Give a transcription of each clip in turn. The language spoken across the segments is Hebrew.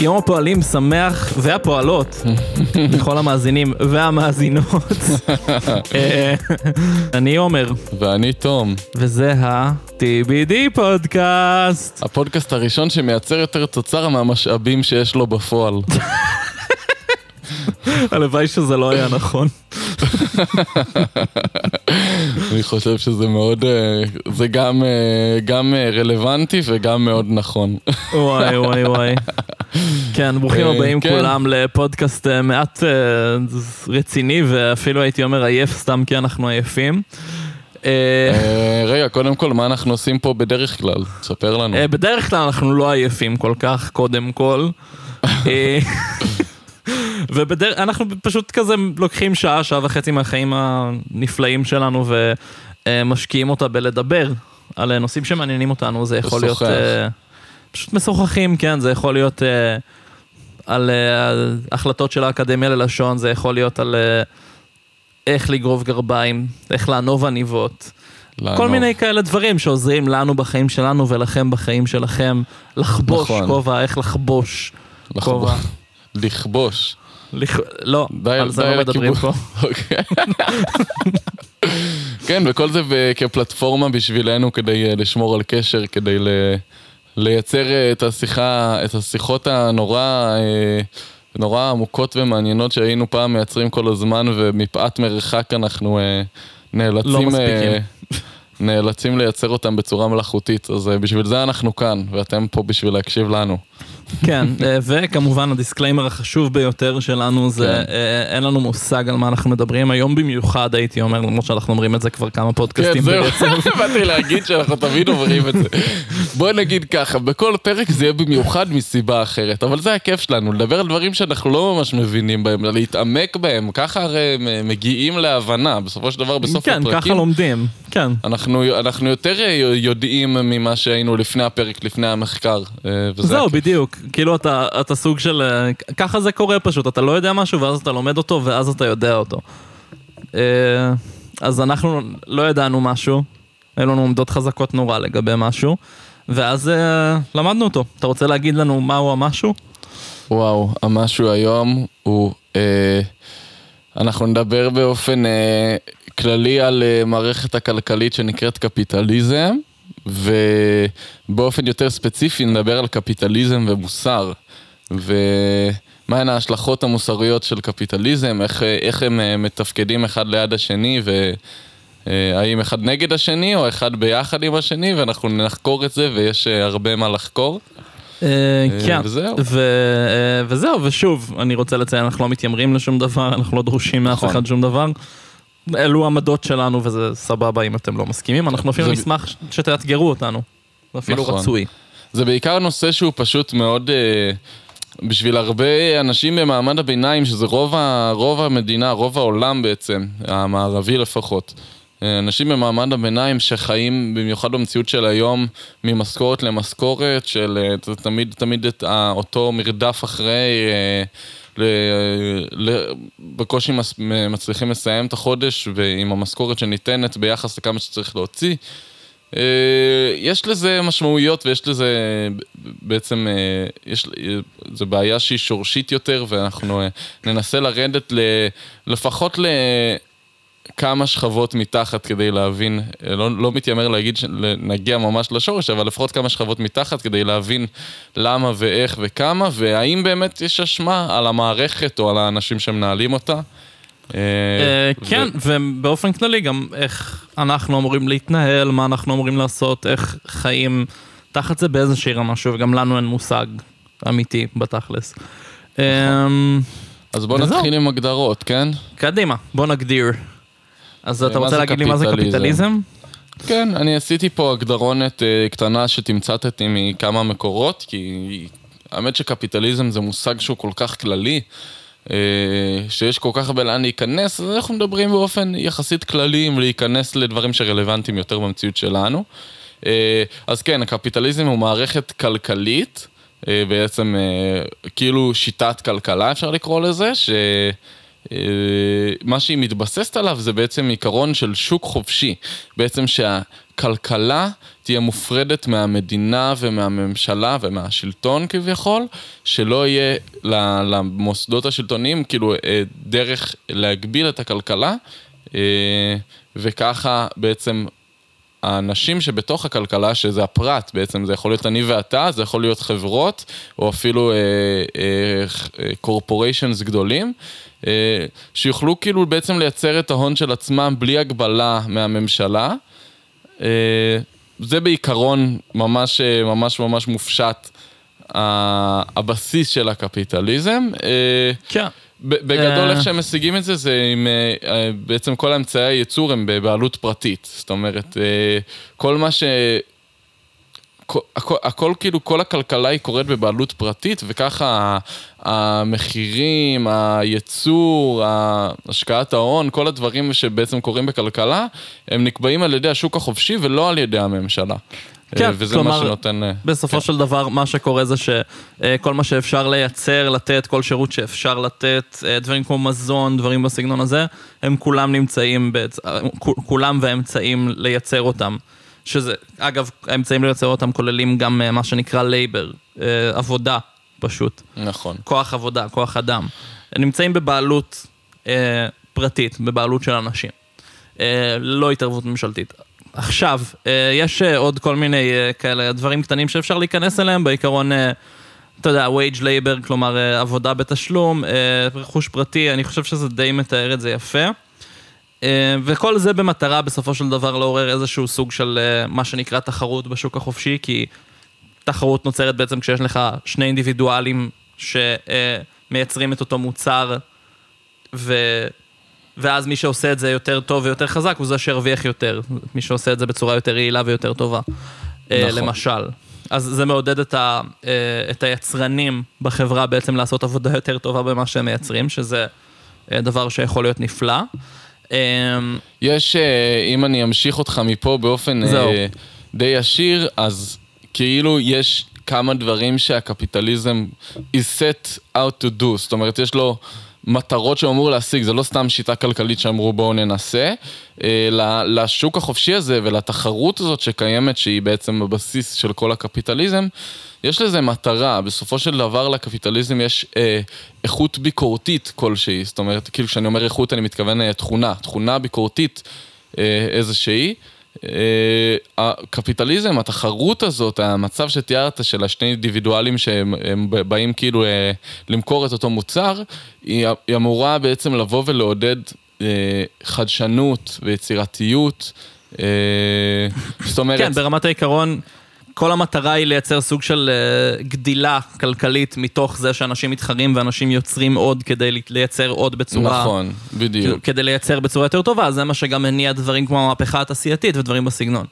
יום הפועלים שמח, והפועלות, לכל המאזינים והמאזינות. אה, אני עומר, ואני תום, וזה ה-TBD פודקאסט. הפודקאסט הראשון שמייצר יותר תוצר מהמשאבים שיש לו בפועל. הלוואי שזה לא היה נכון. אני חושב שזה מאוד, אה, זה גם, אה, גם רלוונטי וגם מאוד נכון. וואי וואי וואי. כן, ברוכים אה, הבאים כן. כולם לפודקאסט אה, מעט אה, רציני, ואפילו הייתי אומר עייף סתם כי אנחנו עייפים. רגע, קודם כל, מה אנחנו עושים פה בדרך כלל? תספר לנו. בדרך כלל אנחנו לא עייפים כל כך, קודם כל. ואנחנו פשוט כזה לוקחים שעה, שעה וחצי מהחיים הנפלאים שלנו ומשקיעים אותה בלדבר על נושאים שמעניינים אותנו, זה יכול להיות... פשוט משוחחים, כן, זה יכול להיות אה, על אה, החלטות של האקדמיה ללשון, זה יכול להיות על אה, איך לגרוב גרביים, איך לענוב עניבות. לענוב. כל מיני כאלה דברים שעוזרים לנו בחיים שלנו ולכם בחיים שלכם. לחבוש נכון. כובע, איך לחבוש לחבוש. כובע. לכבוש. לכ- לא, די- על זה לא מדברים. פה. אוקיי. כן, וכל זה כפלטפורמה בשבילנו כדי לשמור על קשר, כדי ל- לייצר אה, את השיחה, את השיחות הנורא... אה, נורא עמוקות ומעניינות שהיינו פעם מייצרים כל הזמן ומפאת מרחק אנחנו אה, נאלצים, לא מספיקים. אה, נאלצים לייצר אותם בצורה מלאכותית, אז אה, בשביל זה אנחנו כאן, ואתם פה בשביל להקשיב לנו. כן, אה, וכמובן ה disclaimer החשוב ביותר שלנו זה כן. אה, אין לנו מושג על מה אנחנו מדברים היום במיוחד הייתי אומר, למרות שאנחנו אומרים את זה כבר כמה כן, פודקאסטים זהו, ברצף. באתי להגיד שאנחנו תמיד אומרים את זה. בוא נגיד ככה, בכל פרק זה יהיה במיוחד מסיבה אחרת, אבל זה הכיף שלנו, לדבר על דברים שאנחנו לא ממש מבינים בהם, להתעמק בהם, ככה הרי מגיעים להבנה, בסופו של דבר, בסוף כן, ככה הפרקים. לומדים, כן. אנחנו, אנחנו יותר אה, יודעים ממה שהיינו לפני הפרק, לפני המחקר. אה, וזה זהו, הכיף. בדיוק. כאילו אתה, אתה סוג של... אה, ככה זה קורה פשוט, אתה לא יודע משהו ואז אתה לומד אותו ואז אתה יודע אותו. אה, אז אנחנו לא ידענו משהו, היו לנו עמדות חזקות נורא לגבי משהו, ואז אה, למדנו אותו. אתה רוצה להגיד לנו מהו המשהו? וואו, המשהו היום הוא... אה, אנחנו נדבר באופן אה, כללי על אה, מערכת הכלכלית שנקראת קפיטליזם, ובאופן יותר ספציפי נדבר על קפיטליזם ומוסר. ומהן ההשלכות המוסריות של קפיטליזם, איך, אה, איך הם אה, מתפקדים אחד ליד השני, והאם אחד נגד השני או אחד ביחד עם השני, ואנחנו נחקור את זה ויש אה, הרבה מה לחקור. אה, כן. וזהו. אה, וזהו, ושוב, אני רוצה לציין, אנחנו לא מתיימרים לשום דבר, אנחנו לא דרושים מאף נכון. אחד שום דבר. אלו עמדות שלנו וזה סבבה אם אתם לא מסכימים, אנחנו אפילו נשמח שתאתגרו אותנו. זה אפילו נכון. רצוי. זה בעיקר נושא שהוא פשוט מאוד, אה, בשביל הרבה אנשים במעמד הביניים, שזה רוב, ה, רוב המדינה, רוב העולם בעצם, המערבי לפחות. אה, אנשים במעמד הביניים שחיים במיוחד במציאות של היום ממשכורת למשכורת, של אה, תמיד, תמיד את ה- אותו מרדף אחרי, אה, ל, ל, בקושי מס, מצליחים לסיים את החודש ועם המשכורת שניתנת ביחס לכמה שצריך להוציא. אה, יש לזה משמעויות ויש לזה בעצם, אה, יש, אה, זו בעיה שהיא שורשית יותר ואנחנו אה, ננסה לרדת ל, לפחות לכמה שכבות מתחת כדי להבין, אה, לא, לא מתיימר להגיד שנגיע ממש לשורש, אבל לפחות כמה שכבות מתחת כדי להבין למה ואיך וכמה, והאם באמת יש אשמה על המערכת או על האנשים שמנהלים אותה. אה, אה, כן, ובאופן כללי גם איך אנחנו אמורים להתנהל, מה אנחנו אמורים לעשות, איך חיים תחת זה באיזושהי רמה, שוב, גם לנו אין מושג אמיתי בתכלס. אמ, אז בואו. נתחיל עם הגדרות, כן? קדימה, בוא נגדיר. אז אתה מה רוצה להגיד לי מה זה קפיטליזם? כן, אני עשיתי פה הגדרונת אה, קטנה שתמצתתי מכמה מקורות, כי האמת שקפיטליזם זה מושג שהוא כל כך כללי, אה, שיש כל כך הרבה לאן להיכנס, אז אנחנו מדברים באופן יחסית כללי אם להיכנס לדברים שרלוונטיים יותר במציאות שלנו. אה, אז כן, הקפיטליזם הוא מערכת כלכלית, אה, בעצם אה, כאילו שיטת כלכלה אפשר לקרוא לזה, ש... אה, מה שהיא מתבססת עליו זה בעצם עיקרון של שוק חופשי. בעצם שהכלכלה תהיה מופרדת מהמדינה ומהממשלה ומהשלטון כביכול, שלא יהיה למוסדות השלטוניים כאילו אה, דרך להגביל את הכלכלה, אה, וככה בעצם האנשים שבתוך הכלכלה, שזה הפרט בעצם, זה יכול להיות אני ואתה, זה יכול להיות חברות, או אפילו קורפוריישנס uh, uh, גדולים, uh, שיוכלו כאילו בעצם לייצר את ההון של עצמם בלי הגבלה מהממשלה. Uh, זה בעיקרון ממש ממש ממש מופשט הבסיס של הקפיטליזם. כן. בגדול איך שהם משיגים את זה, זה עם בעצם כל האמצעי הייצור הם בבעלות פרטית. זאת אומרת, כל מה ש... הכל, הכל כאילו, כל הכלכלה היא קורית בבעלות פרטית, וככה המחירים, הייצור, השקעת ההון, כל הדברים שבעצם קורים בכלכלה, הם נקבעים על ידי השוק החופשי ולא על ידי הממשלה. כן, וזה כלומר, מה שנותן... בסופו כן. של דבר, מה שקורה זה שכל מה שאפשר לייצר, לתת, כל שירות שאפשר לתת, דברים כמו מזון, דברים בסגנון הזה, הם כולם נמצאים, בעצ... כולם והאמצעים לייצר אותם. שזה, אגב, האמצעים לייצר אותם כוללים גם מה שנקרא labor, עבודה פשוט. נכון. כוח עבודה, כוח אדם. הם נמצאים בבעלות אה, פרטית, בבעלות של אנשים. אה, לא התערבות ממשלתית. עכשיו, אה, יש אה, עוד כל מיני אה, כאלה דברים קטנים שאפשר להיכנס אליהם, בעיקרון, אתה יודע, wage labor, כלומר עבודה בתשלום, רכוש פרטי, אני חושב שזה די מתאר את זה יפה. וכל זה במטרה בסופו של דבר לעורר איזשהו סוג של מה שנקרא תחרות בשוק החופשי, כי תחרות נוצרת בעצם כשיש לך שני אינדיבידואלים שמייצרים את אותו מוצר, ו... ואז מי שעושה את זה יותר טוב ויותר חזק הוא זה שירוויח יותר, מי שעושה את זה בצורה יותר יעילה ויותר טובה, אה, נכון. למשל. אז זה מעודד את, ה, אה, את היצרנים בחברה בעצם לעשות עבודה יותר טובה במה שהם מייצרים, שזה אה, דבר שיכול להיות נפלא. יש, אם אני אמשיך אותך מפה באופן זהו. די ישיר, אז כאילו יש כמה דברים שהקפיטליזם is set out to do, זאת אומרת, יש לו מטרות שהוא אמור להשיג, זה לא סתם שיטה כלכלית שאמרו בואו ננסה, אה, ל- לשוק החופשי הזה ולתחרות הזאת שקיימת, שהיא בעצם הבסיס של כל הקפיטליזם, יש לזה מטרה, בסופו של דבר לקפיטליזם יש אה, איכות ביקורתית כלשהי, זאת אומרת, כאילו כשאני אומר איכות אני מתכוון אה, תכונה, תכונה ביקורתית אה, איזושהי. אה, הקפיטליזם, התחרות הזאת, המצב שתיארת של השני אינדיבידואלים שהם הם באים כאילו אה, למכור את אותו מוצר, היא, אמורה בעצם לבוא ולעודד אה, חדשנות ויצירתיות. זאת אומרת, כן, ברמת העיקרון, כל המטרה היא לייצר סוג של אה, גדילה כלכלית מתוך זה שאנשים מתחרים ואנשים יוצרים עוד כדי לייצר עוד בצורה... נכון, בדיוק. כדי לייצר בצורה יותר טובה, זה מה שגם מניע דברים כמו המהפכה התעשייתית ודברים בסגנון.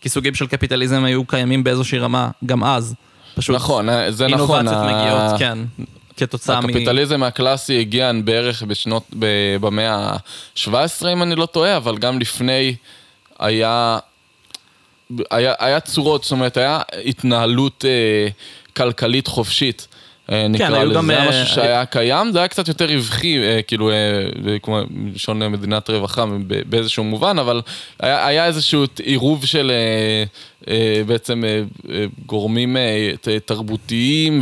כי סוגים של קפיטליזם היו קיימים באיזושהי רמה גם אז. פשוט נכון, אה, זה נכון. אינובציות מגיעות, כן, כתוצאה מ... הקפיטליזם הקלאסי הגיע בערך בשנות, במאה ה-17 אם אני לא טועה, אבל גם לפני היה, היה, היה צורות, זאת אומרת, היה התנהלות אה, כלכלית חופשית. אה, נקרא כן, לזה, גם, זה היה אה, משהו שהיה קיים, זה היה קצת יותר רווחי, אה, כאילו, אה, אה, כמו מלשון אה, מדינת רווחה באיזשהו מובן, אבל היה, היה איזשהו עירוב של אה, אה, בעצם אה, אה, גורמים אה, תרבותיים,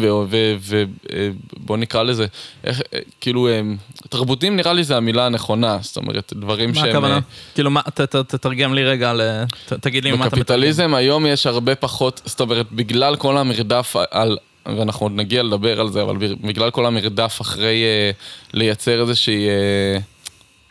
ובוא נקרא לזה, איך, אה, כאילו, אה, תרבותיים נראה לי זה המילה הנכונה, זאת אומרת, דברים מה שהם... הכוונה? אה, כאילו, מה- ת- ת- תתרגם לי רגע, ל- ת- תגיד לי מה אתה מתרגם. בקפיטליזם היום יש הרבה פחות, זאת אומרת, בגלל כל המרדף על, ואנחנו עוד נגיע לדבר על זה, אבל בגלל כל המרדף אחרי אה, לייצר איזושהי...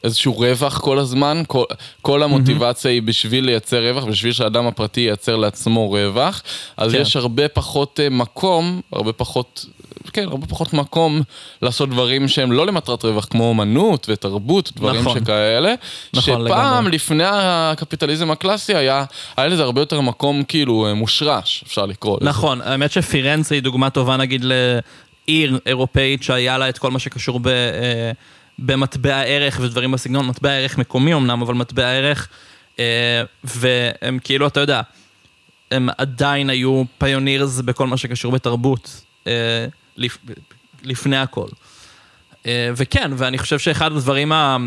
איזשהו רווח כל הזמן, כל, כל המוטיבציה היא בשביל לייצר רווח, בשביל שהאדם הפרטי ייצר לעצמו רווח, אז כן. יש הרבה פחות אה, מקום, הרבה פחות, כן, הרבה פחות מקום לעשות דברים שהם לא למטרת רווח, כמו אומנות ותרבות, דברים נכון. שכאלה, נכון, שפעם, לגמרי. לפני הקפיטליזם הקלאסי, היה, היה לזה הרבה יותר מקום כאילו אה, מושרש, אפשר לקרוא לזה. נכון, האמת שפירנצה היא דוגמה טובה נגיד לעיר אירופאית שהיה לה את כל מה שקשור ב, אה, במטבע ערך ודברים בסגנון, מטבע ערך מקומי אמנם, אבל מטבע ערך, אה, והם כאילו, אתה יודע, הם עדיין היו פיונירס בכל מה שקשור בתרבות, אה, לפ, לפני הכל. אה, וכן, ואני חושב שאחד הדברים ה...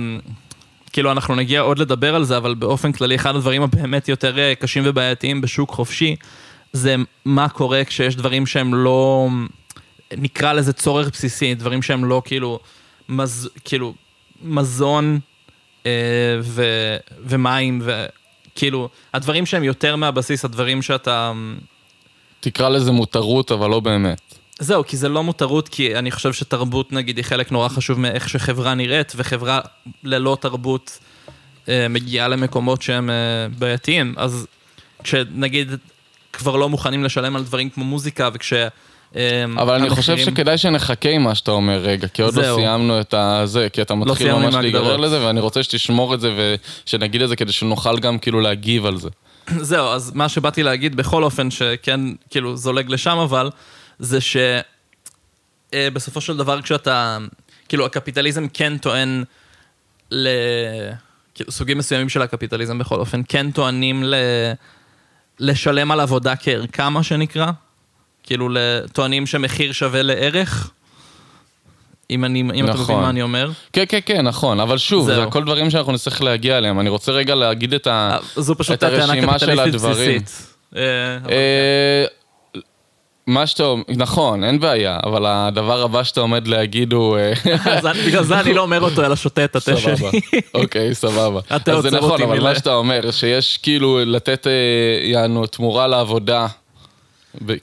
כאילו, אנחנו נגיע עוד לדבר על זה, אבל באופן כללי, אחד הדברים הבאמת יותר קשים ובעייתיים בשוק חופשי, זה מה קורה כשיש דברים שהם לא, נקרא לזה צורך בסיסי, דברים שהם לא כאילו, מז, כאילו, מזון אה, ו, ומים, וכאילו, הדברים שהם יותר מהבסיס, הדברים שאתה... תקרא לזה מותרות, אבל לא באמת. זהו, כי זה לא מותרות, כי אני חושב שתרבות, נגיד, היא חלק נורא חשוב מאיך שחברה נראית, וחברה ללא תרבות אה, מגיעה למקומות שהם אה, בעייתיים. אז כשנגיד כבר לא מוכנים לשלם על דברים כמו מוזיקה, וכש... אה, אבל אני חושב שכדאי שנחכה עם מה שאתה אומר רגע, כי עוד לא. סיימנו את הזה, כי אתה מתחיל סיימנו ממש להיגרר. לזה, ואני רוצה שתשמור את זה ושנגיד את זה כדי שנוכל גם כאילו להגיב על זה. זהו, אז מה שבאתי להגיד בכל אופן, שכן, כאילו, זולג לשם אבל, זה שבסופו של דבר כשאתה, כאילו, הקפיטליזם כן טוען ל... כאילו, סוגים מסוימים של הקפיטליזם בכל אופן, כן טוענים ל... לשלם על עבודה כערכה, מה שנקרא. כאילו, טוענים שמחיר שווה לערך. אם, אני, אם אתה מבין נכון. מה אני אומר. כן, כן, כן, נכון, אבל שוב, זהו. זה הכל דברים שאנחנו נצטרך להגיע אליהם. אני רוצה רגע להגיד את ה... זו פשוט את הרשימה של הדברים. בסיסית. אה, אבל- אה, מה שאתה אומר, נכון, אין בעיה, אבל הדבר הבא שאתה עומד להגיד הוא... אה, בגלל זה אני לא אומר אותו, אלא שותה את התה סבבה, שלי. אוקיי, סבבה. אז זה נכון, אבל. מה שאתה אומר, שיש כאילו לתת, אה, יענו, תמורה לעבודה.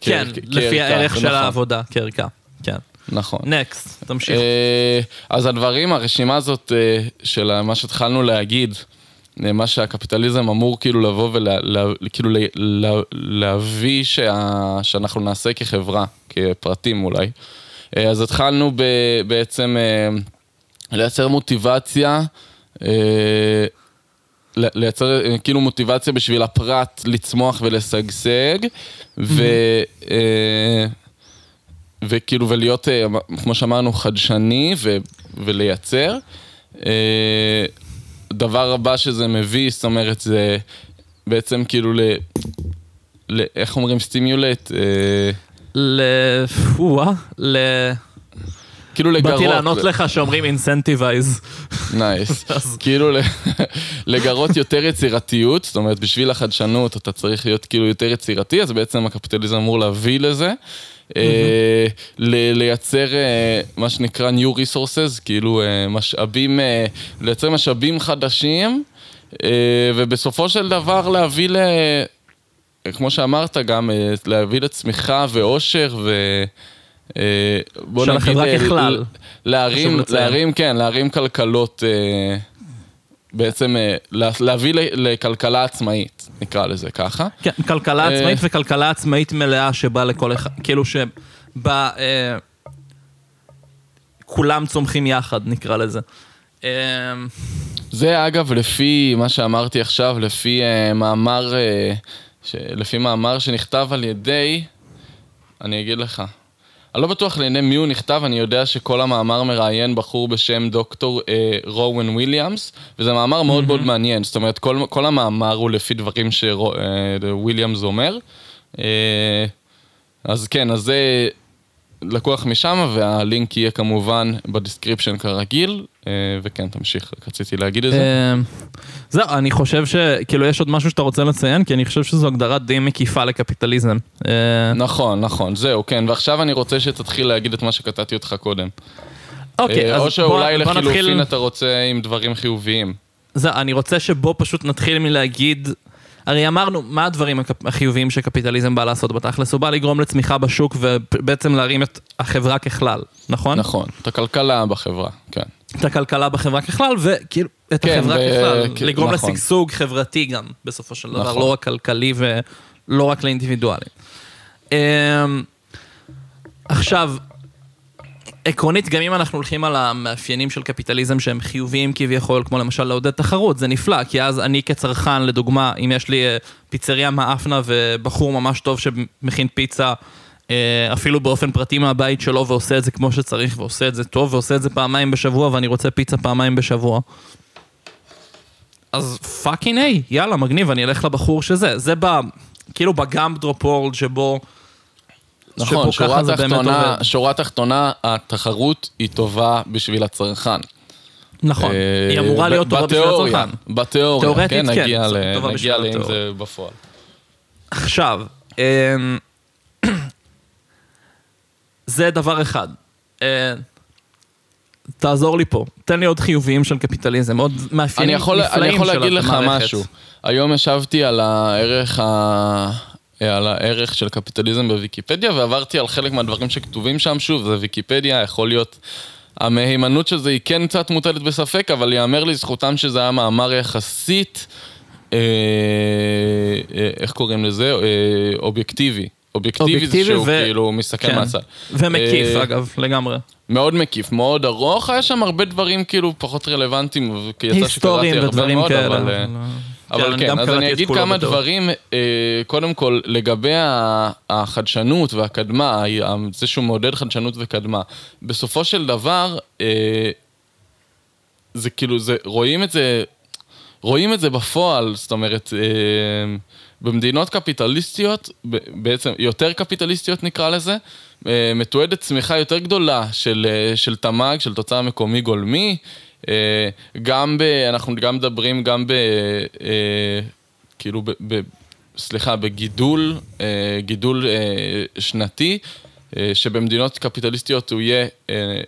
כן, לפי הערך של נכון, העבודה, כערכה. כן. נכון. נקסט, תמשיך. אה, אז הדברים, הרשימה הזאת אה, של מה שהתחלנו להגיד, אה, מה שהקפיטליזם אמור כאילו לבוא וכאילו להביא שה- שאנחנו נעשה כחברה, כפרטים אולי. אז התחלנו ב- בעצם לייצר מוטיבציה, לייצר אה, כאילו מוטיבציה בשביל הפרט לצמוח ולשגשג, ו... אה, וכאילו, ולהיות, אה, כמו שאמרנו, חדשני ו, ולייצר. דבר הבא שזה מביא, זאת אומרת, זה בעצם כאילו ל... ל איך אומרים stimulate? אה, ל... ל... כאילו לגרות. באתי לענות לך שאומרים incentivize. nice. כאילו לגרות יותר יצירתיות, זאת אומרת, בשביל החדשנות אתה צריך להיות כאילו יותר יצירתי, אז בעצם הקפיטליזם אמור להביא לזה. אה, לייצר אה, מה שנקרא New Resources, כאילו אה, משאבים, לייצר משאבים חדשים, ובסופו של דבר להביא ל... כמו שאמרת גם, להביא לצמיחה ואושר ו... אה, בוא של נגיד, החברה אה, ככלל. להרים. להרים, כן, להרים כלכלות, אה, בעצם אה, לה- להביא לכלכלה עצמאית, נקרא לזה ככה. כן, כלכלה אה, עצמאית וכלכלה עצמאית מלאה שבה לכל אחד, כאילו שבה אה, כולם צומחים יחד, נקרא לזה. אה, זה אגב לפי מה שאמרתי עכשיו, לפי uh, מאמר, uh, ש... לפי מאמר שנכתב על ידי, אני אגיד לך, אני לא בטוח לעיני מי הוא נכתב, אני יודע שכל המאמר מראיין בחור בשם דוקטור אה, רואן וויליאמס, וזה מאמר מאוד מאוד מעניין, זאת אומרת, כל, כל המאמר הוא לפי דברים שוויליאמס אומר. אה, אז כן, אז זה לקוח משם, והלינק יהיה כמובן ב description כרגיל, אה, וכן, תמשיך, רק רציתי להגיד את זה. אה, זהו, אני חושב שכאילו יש עוד משהו שאתה רוצה לציין, כי אני חושב שזו הגדרה די מקיפה לקפיטליזם. אה, נכון, נכון, זהו, כן, ועכשיו אני רוצה שתתחיל להגיד את מה שקטעתי אותך קודם. אוקיי, אה, אז או שאולי בוא, בוא נתחיל... לחילופין אתה רוצה עם דברים חיוביים. זהו, אני רוצה שבו פשוט נתחיל מלהגיד, הרי אמרנו, מה הדברים החיוביים שקפיטליזם בא לעשות בתכלס? הוא בא לגרום לצמיחה בשוק ובעצם להרים את החברה ככלל, נכון? נכון, את הכלכלה בחברה, כן. את הכלכלה בחברה ככלל, וכאילו, את כן, החברה ו- ככלל. כ- לגרום נכון. לשגשוג חברתי גם, בסופו של דבר, נכון. לא רק כלכלי ולא רק לאינדיבידואלים. אמ, עכשיו, עקרונית, גם אם אנחנו הולכים על המאפיינים של קפיטליזם שהם חיוביים כביכול, כמו למשל לעודד תחרות, זה נפלא, כי אז אני כצרכן, לדוגמה, אם יש לי אה, פיצריה מאפנה ובחור ממש טוב שמכין פיצה, אה, אפילו באופן פרטי מהבית שלו, ועושה את זה כמו שצריך, ועושה את זה טוב, ועושה את זה פעמיים בשבוע, ואני רוצה פיצה פעמיים בשבוע. אז fucking היי, יאללה, מגניב, אני אלך לבחור הזה. זה ב... כאילו בגאמפ דרופ וורלד שבו נכון, שורה תחתונה. שורה תחתונה, התחרות היא טובה בשביל הצרכן. נכון, אה, היא אמורה להיות טובה בשביל הצרכן. בתיאוריה, כן, כן, נגיע לאם. זה בפועל. עכשיו, אמ, זה דבר אחד. אה, תעזור לי פה, תן לי עוד חיוביים של קפיטליזם, עוד מאפיינים נפלאים אני יכול של להגיד לך המערכת. משהו. היום ישבתי על הערך, ה... על הערך של קפיטליזם בוויקיפדיה ועברתי על חלק מהדברים שכתובים שם. שוב, זה ויקיפדיה, יכול להיות... המהימנות של זה היא כן קצת מוטלת בספק, אבל ייאמר לזכותם שזה היה מאמר יחסית, אה, אה, איך קוראים לזה? אה, אובייקטיבי. אובייקטיבי זה אובייקטיבי שהוא ו- כאילו מסתכל כן. מהצד. ומקיף, אה, אגב, לגמרי. מאוד מקיף, מאוד ארוך, היה שם הרבה דברים כאילו פחות רלוונטיים, כי יצא שקראתי הרבה מאוד, כאלה. אבל... אה, אבל כן, אז אני אגיד כמה בטוח. דברים, אה, קודם כל, לגבי החדשנות והקדמה, זה שהוא מעודד חדשנות וקדמה. בסופו של דבר, אה, זה כאילו, זה, רואים את זה, רואים את זה בפועל, זאת אומרת, אה, במדינות קפיטליסטיות, בעצם יותר קפיטליסטיות נקרא לזה, מתועדת צמיחה יותר גדולה של, של תמ"ג, של תוצר מקומי גולמי, גם ב... אנחנו גם מדברים גם ב... אה, כאילו ב... ב סליחה, בגידול, אה, גידול אה, שנתי, אה, שבמדינות קפיטליסטיות הוא יהיה אה,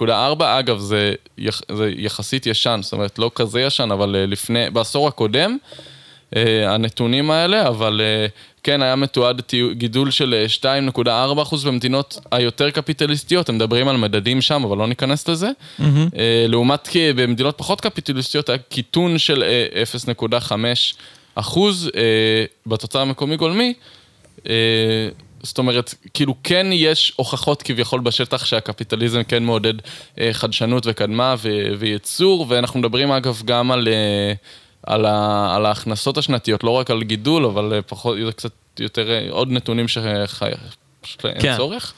2.4, אגב, זה, יח, זה יחסית ישן, זאת אומרת, לא כזה ישן, אבל אה, לפני, בעשור הקודם, אה, הנתונים האלה, אבל אה, כן, היה מתועד גידול של אה, 2.4% במדינות היותר קפיטליסטיות, הם מדברים על מדדים שם, אבל לא ניכנס לזה. אה, לעומת כי במדינות פחות קפיטליסטיות היה קיטון של אה, 0.5 אחוז אה, בתוצר המקומי גולמי. אה, זאת אומרת, כאילו כן יש הוכחות כביכול בשטח שהקפיטליזם כן מעודד אה, חדשנות וקדמה ו- וייצור, ואנחנו מדברים אגב גם על, אה, על, ה- על ההכנסות השנתיות, לא רק על גידול, אבל אה, פחות, קצת יותר, אה, עוד נתונים שפשוט אין כן. צורך.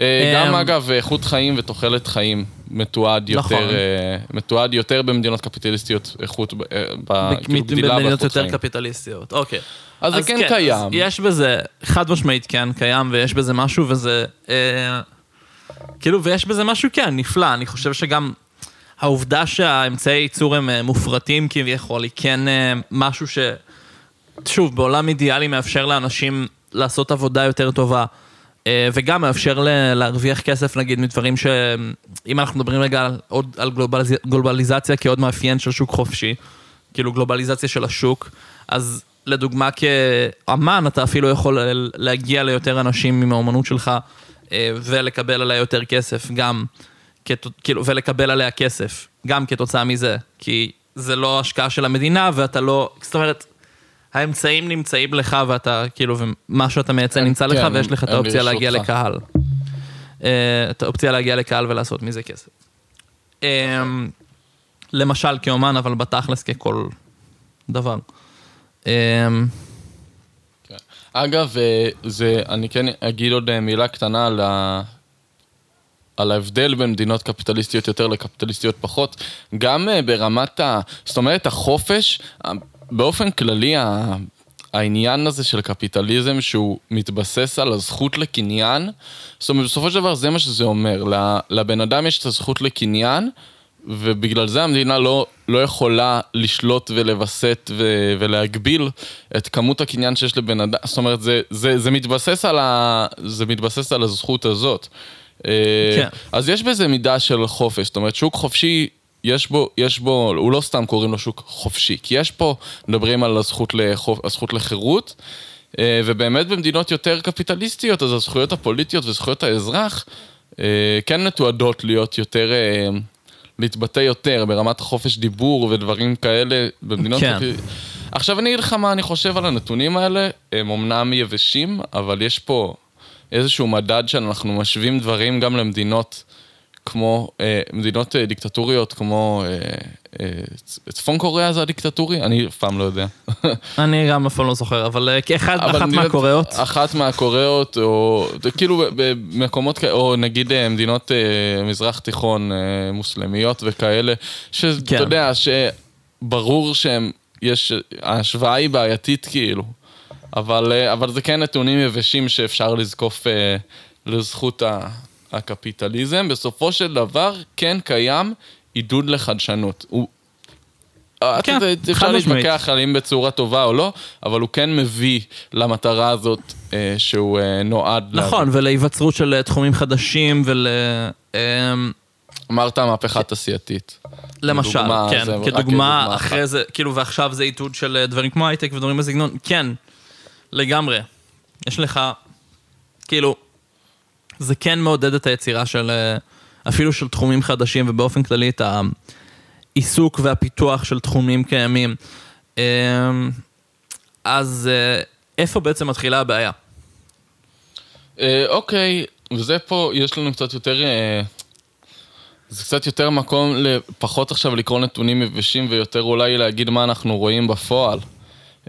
אה, גם אמ, אגב, איכות חיים ותוחלת חיים מתועד נכון. יותר, אה, מתועד יותר במדינות קפיטליסטיות, איכות, ב- כאילו גדילה במדינות באיכות יותר חיים. קפיטליסטיות, אוקיי. אז זה כן קיים. אז יש בזה, חד משמעית כן, קיים, ויש בזה משהו, וזה... אה, כאילו, ויש בזה משהו כן, נפלא. אני חושב שגם העובדה שהאמצעי ייצור הם אה, מופרטים כביכול, היא כן אה, משהו ש... שוב, בעולם אידיאלי מאפשר לאנשים לעשות עבודה יותר טובה. אה, וגם מאפשר להרוויח כסף, נגיד, מדברים ש... אם אנחנו מדברים רגע על, עוד על גלובליז... גלובליזציה כעוד מאפיין של שוק חופשי, כאילו גלובליזציה של השוק, אז לדוגמה כאמן אתה אפילו יכול להגיע ליותר אנשים עם האומנות שלך ולקבל עליה יותר כסף, גם. כאילו, ולקבל עליה כסף, גם כתוצאה מזה, כי זה לא השקעה של המדינה ואתה לא, זאת אומרת, האמצעים נמצאים לך ואתה, כאילו, ומה שאתה מייצר כן, נמצא לך כן, ויש לך את האופציה להגיע ברשותך. לקהל. אה, את האופציה להגיע לקהל ולעשות מזה כסף. אה, למשל כאומן, אבל בתכלס ככל דבר. אה, כן. אגב, זה, אני כן אגיד עוד מילה קטנה על, ה, על ההבדל בין מדינות קפיטליסטיות יותר לקפיטליסטיות פחות. גם אה, ברמת ה... זאת אומרת, החופש, ה- באופן כללי, העניין הזה של קפיטליזם שהוא מתבסס על הזכות לקניין, זאת אומרת, בסופו של דבר זה מה שזה אומר. לבן אדם יש את הזכות לקניין, ובגלל זה המדינה לא, לא יכולה לשלוט ולווסת ולהגביל את כמות הקניין שיש לבן אדם, זאת אומרת, זה, זה, זה, מתבסס, ה, זה מתבסס על הזכות הזאת. כן. כן. אז יש בזה מידה של חופש, זאת אומרת, שוק חופשי, יש בו, יש בו, הוא לא סתם קוראים לו שוק חופשי, כי יש פה, מדברים על הזכות, לחופ, הזכות לחירות, אה, ובאמת במדינות יותר קפיטליסטיות, אז הזכויות הפוליטיות וזכויות האזרח אה, כן מתועדות להיות יותר... אה, להתבטא יותר ברמת חופש דיבור ודברים כאלה במדינות... כן. קפי- עכשיו אני אגיד לך מה אני חושב על הנתונים האלה, הם אמנם יבשים, אבל יש פה איזשהו מדד שאנחנו משווים דברים גם למדינות כמו, אה, מדינות אה, דיקטטוריות כמו אה, אה, צפון קוריאה זה הדיקטטורי? אני אף פעם לא יודע. אני גם אף פעם לא זוכר, אבל אה, כאחד, אבל אחת מהקוריאות, אחת מהקוריאות, או כאילו במקומות או נגיד אה, מדינות אה, מזרח תיכון אה, מוסלמיות וכאלה, שאתה כן. יודע שברור שהם, יש, ההשוואה היא בעייתית כאילו, אבל, אה, אבל זה כן נתונים יבשים שאפשר לזקוף אה, לזכות הקפיטליזם. בסופו של דבר, כן קיים עידוד לחדשנות. הוא... אה, כן, אפשר חד משמעית. להתווכח על אם בצורה טובה או לא, אבל הוא כן מביא למטרה הזאת אה, שהוא אה, נועד נכון, ולהיווצרות של אה, תחומים חדשים ול... אמ, אמרת מהפכה תעשייתית. למשל, לדוגמה, כן, כדוגמה, דוגמה אחרי אחת. זה, כאילו, ועכשיו זה עידוד של אה, דברים כמו הייטק ודברים בסגנון, כן, לגמרי. יש לך, כאילו, זה כן מעודד את היצירה של, אה, אפילו של תחומים חדשים, ובאופן כללי את העיסוק והפיתוח של תחומים קיימים. אמ, אז אה, איפה בעצם מתחילה הבעיה? אה, אוקיי, וזה פה, יש לנו קצת יותר... אה, זה קצת יותר מקום לפחות עכשיו לקרוא נתונים יבשים ויותר אולי להגיד מה אנחנו רואים בפועל.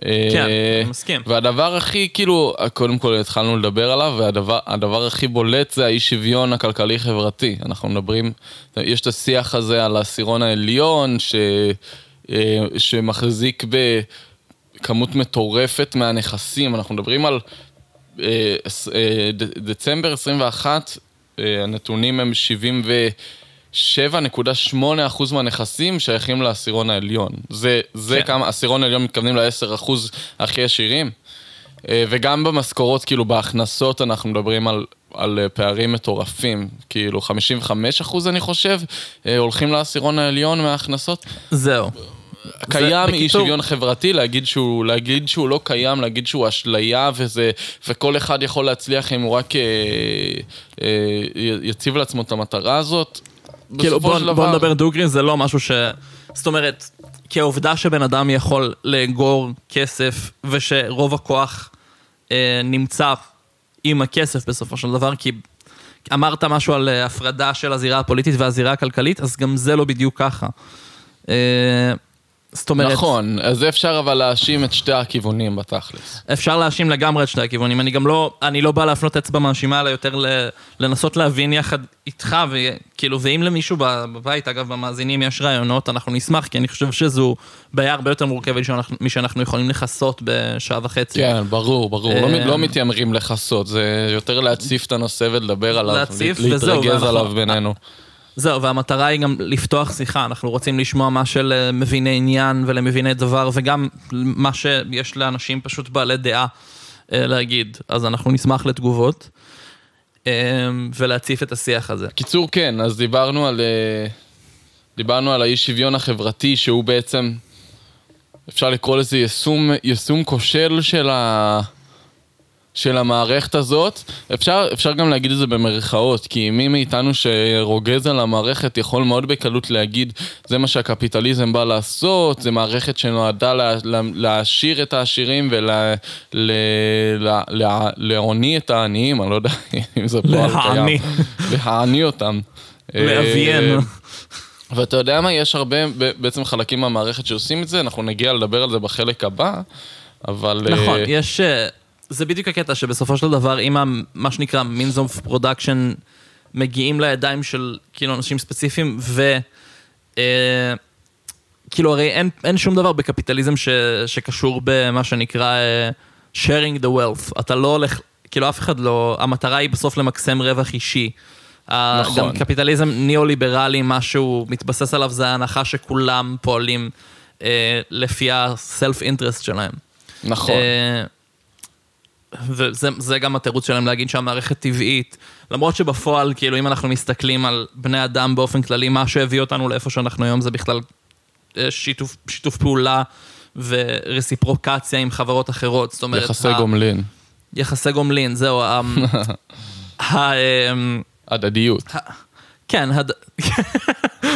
אה, כן, אני מסכים. והדבר הכי, כאילו, קודם כל התחלנו לדבר עליו, והדבר הדבר הכי בולט זה האי שוויון הכלכלי-חברתי. אנחנו מדברים, יש את השיח הזה על העשירון העליון, ש, אה, שמחזיק בכמות מטורפת מהנכסים. אנחנו מדברים על אה, אה, דצמבר 21, אה, הנתונים הם 77.8% מהנכסים שייכים לעשירון העליון. זה, זה כן. כמה, עשירון העליון מתכוונים ל-10% הכי עשירים. אה, וגם במשכורות, כאילו בהכנסות אנחנו מדברים על, על אה, פערים מטורפים. כאילו 55% אני חושב, אה, הולכים לעשירון העליון מההכנסות. זהו. קיים אי בקיצור- שוויון חברתי, להגיד שהוא, להגיד שהוא לא קיים, להגיד שהוא אשליה וזה, וכל אחד יכול להצליח אם הוא רק אה, אה, יציב לעצמו את המטרה הזאת. כאילו, בוא, של בוא דבר- נדבר דוגרי, זה לא משהו ש... זאת אומרת, כעובדה שבן אדם יכול לאגור כסף, ושרוב הכוח אה, נמצא עם הכסף בסופו של דבר, כי אמרת משהו על אה, הפרדה של הזירה הפוליטית והזירה הכלכלית, אז גם זה לא בדיוק ככה. אה, זאת אומרת, נכון, אז אפשר אבל להאשים את שתי הכיוונים בתכלס. אפשר להאשים לגמרי את שני הכיוונים. אני גם לא, אני לא בא להפנות אצבע מאשימה, אלא יותר לנסות להבין יחד איתך, וכאילו, ואם למישהו בבית, אגב, במאזינים יש רעיונות, אנחנו נשמח, כי אני חושב שזו בעיה הרבה יותר מורכבת שאנחנו- משאנחנו יכולים לכסות בשעה וחצי. כן, ברור, ברור. לא, אה, לא מתיימרים לכסות, זה יותר להציף את הנושא ולדבר עליו. להציף, לה- וזהו, להתרגז עליו בינינו. זהו, והמטרה היא גם לפתוח שיחה, אנחנו רוצים לשמוע מה של אה, מביני עניין ולמביני דבר, וגם מה שיש לאנשים פשוט בעלי דעה אה, להגיד. אז אנחנו נשמח לתגובות, אה, ולהציף את השיח הזה. קיצור, כן, אז דיברנו על... דיברנו על האי שוויון החברתי, שהוא בעצם, אפשר לקרוא לזה יישום, יישום כושל של, ה, של המערכת הזאת. אפשר, אפשר גם להגיד את זה במרכאות, כי מי מאיתנו שרוגז על המערכת יכול מאוד בקלות להגיד, זה מה שהקפיטליזם בא לעשות, זה מערכת שנועדה לה, לה, להעשיר את העשירים ולהעוני את העניים, אני לא יודע אם זה פועל קיים. להעני. אותם. לאביין. אה, ואתה יודע מה, יש הרבה בעצם חלקים מהמערכת שעושים את זה, אנחנו נגיע לדבר על זה בחלק הבא, אבל... אה, נכון, יש... זה בדיוק הקטע שבסופו של דבר, אם מה שנקרא means of production מגיעים לידיים של כאילו אנשים ספציפיים, ו... אה, כאילו הרי אין, אין שום דבר בקפיטליזם ש, שקשור במה שנקרא אה, sharing the wealth. אתה לא הולך, כאילו אף אחד לא, המטרה היא בסוף למקסם רווח אישי. נכון. גם קפיטליזם ניאו-ליברלי, מה שהוא מתבסס עליו זה ההנחה שכולם פועלים אה, לפי ה-self-interest שלהם. נכון. אה, וזה זה גם התירוץ שלהם להגיד שהמערכת טבעית. למרות שבפועל, כאילו, אם אנחנו מסתכלים על בני אדם באופן כללי, מה שהביא אותנו לאיפה שאנחנו היום זה בכלל אה, שיתוף, שיתוף פעולה ורסיפרוקציה עם חברות אחרות. זאת אומרת, יחסי ה- גומלין, יחסי גומלין, זהו. ה- ה- אמ, הדדיות. כן, הד...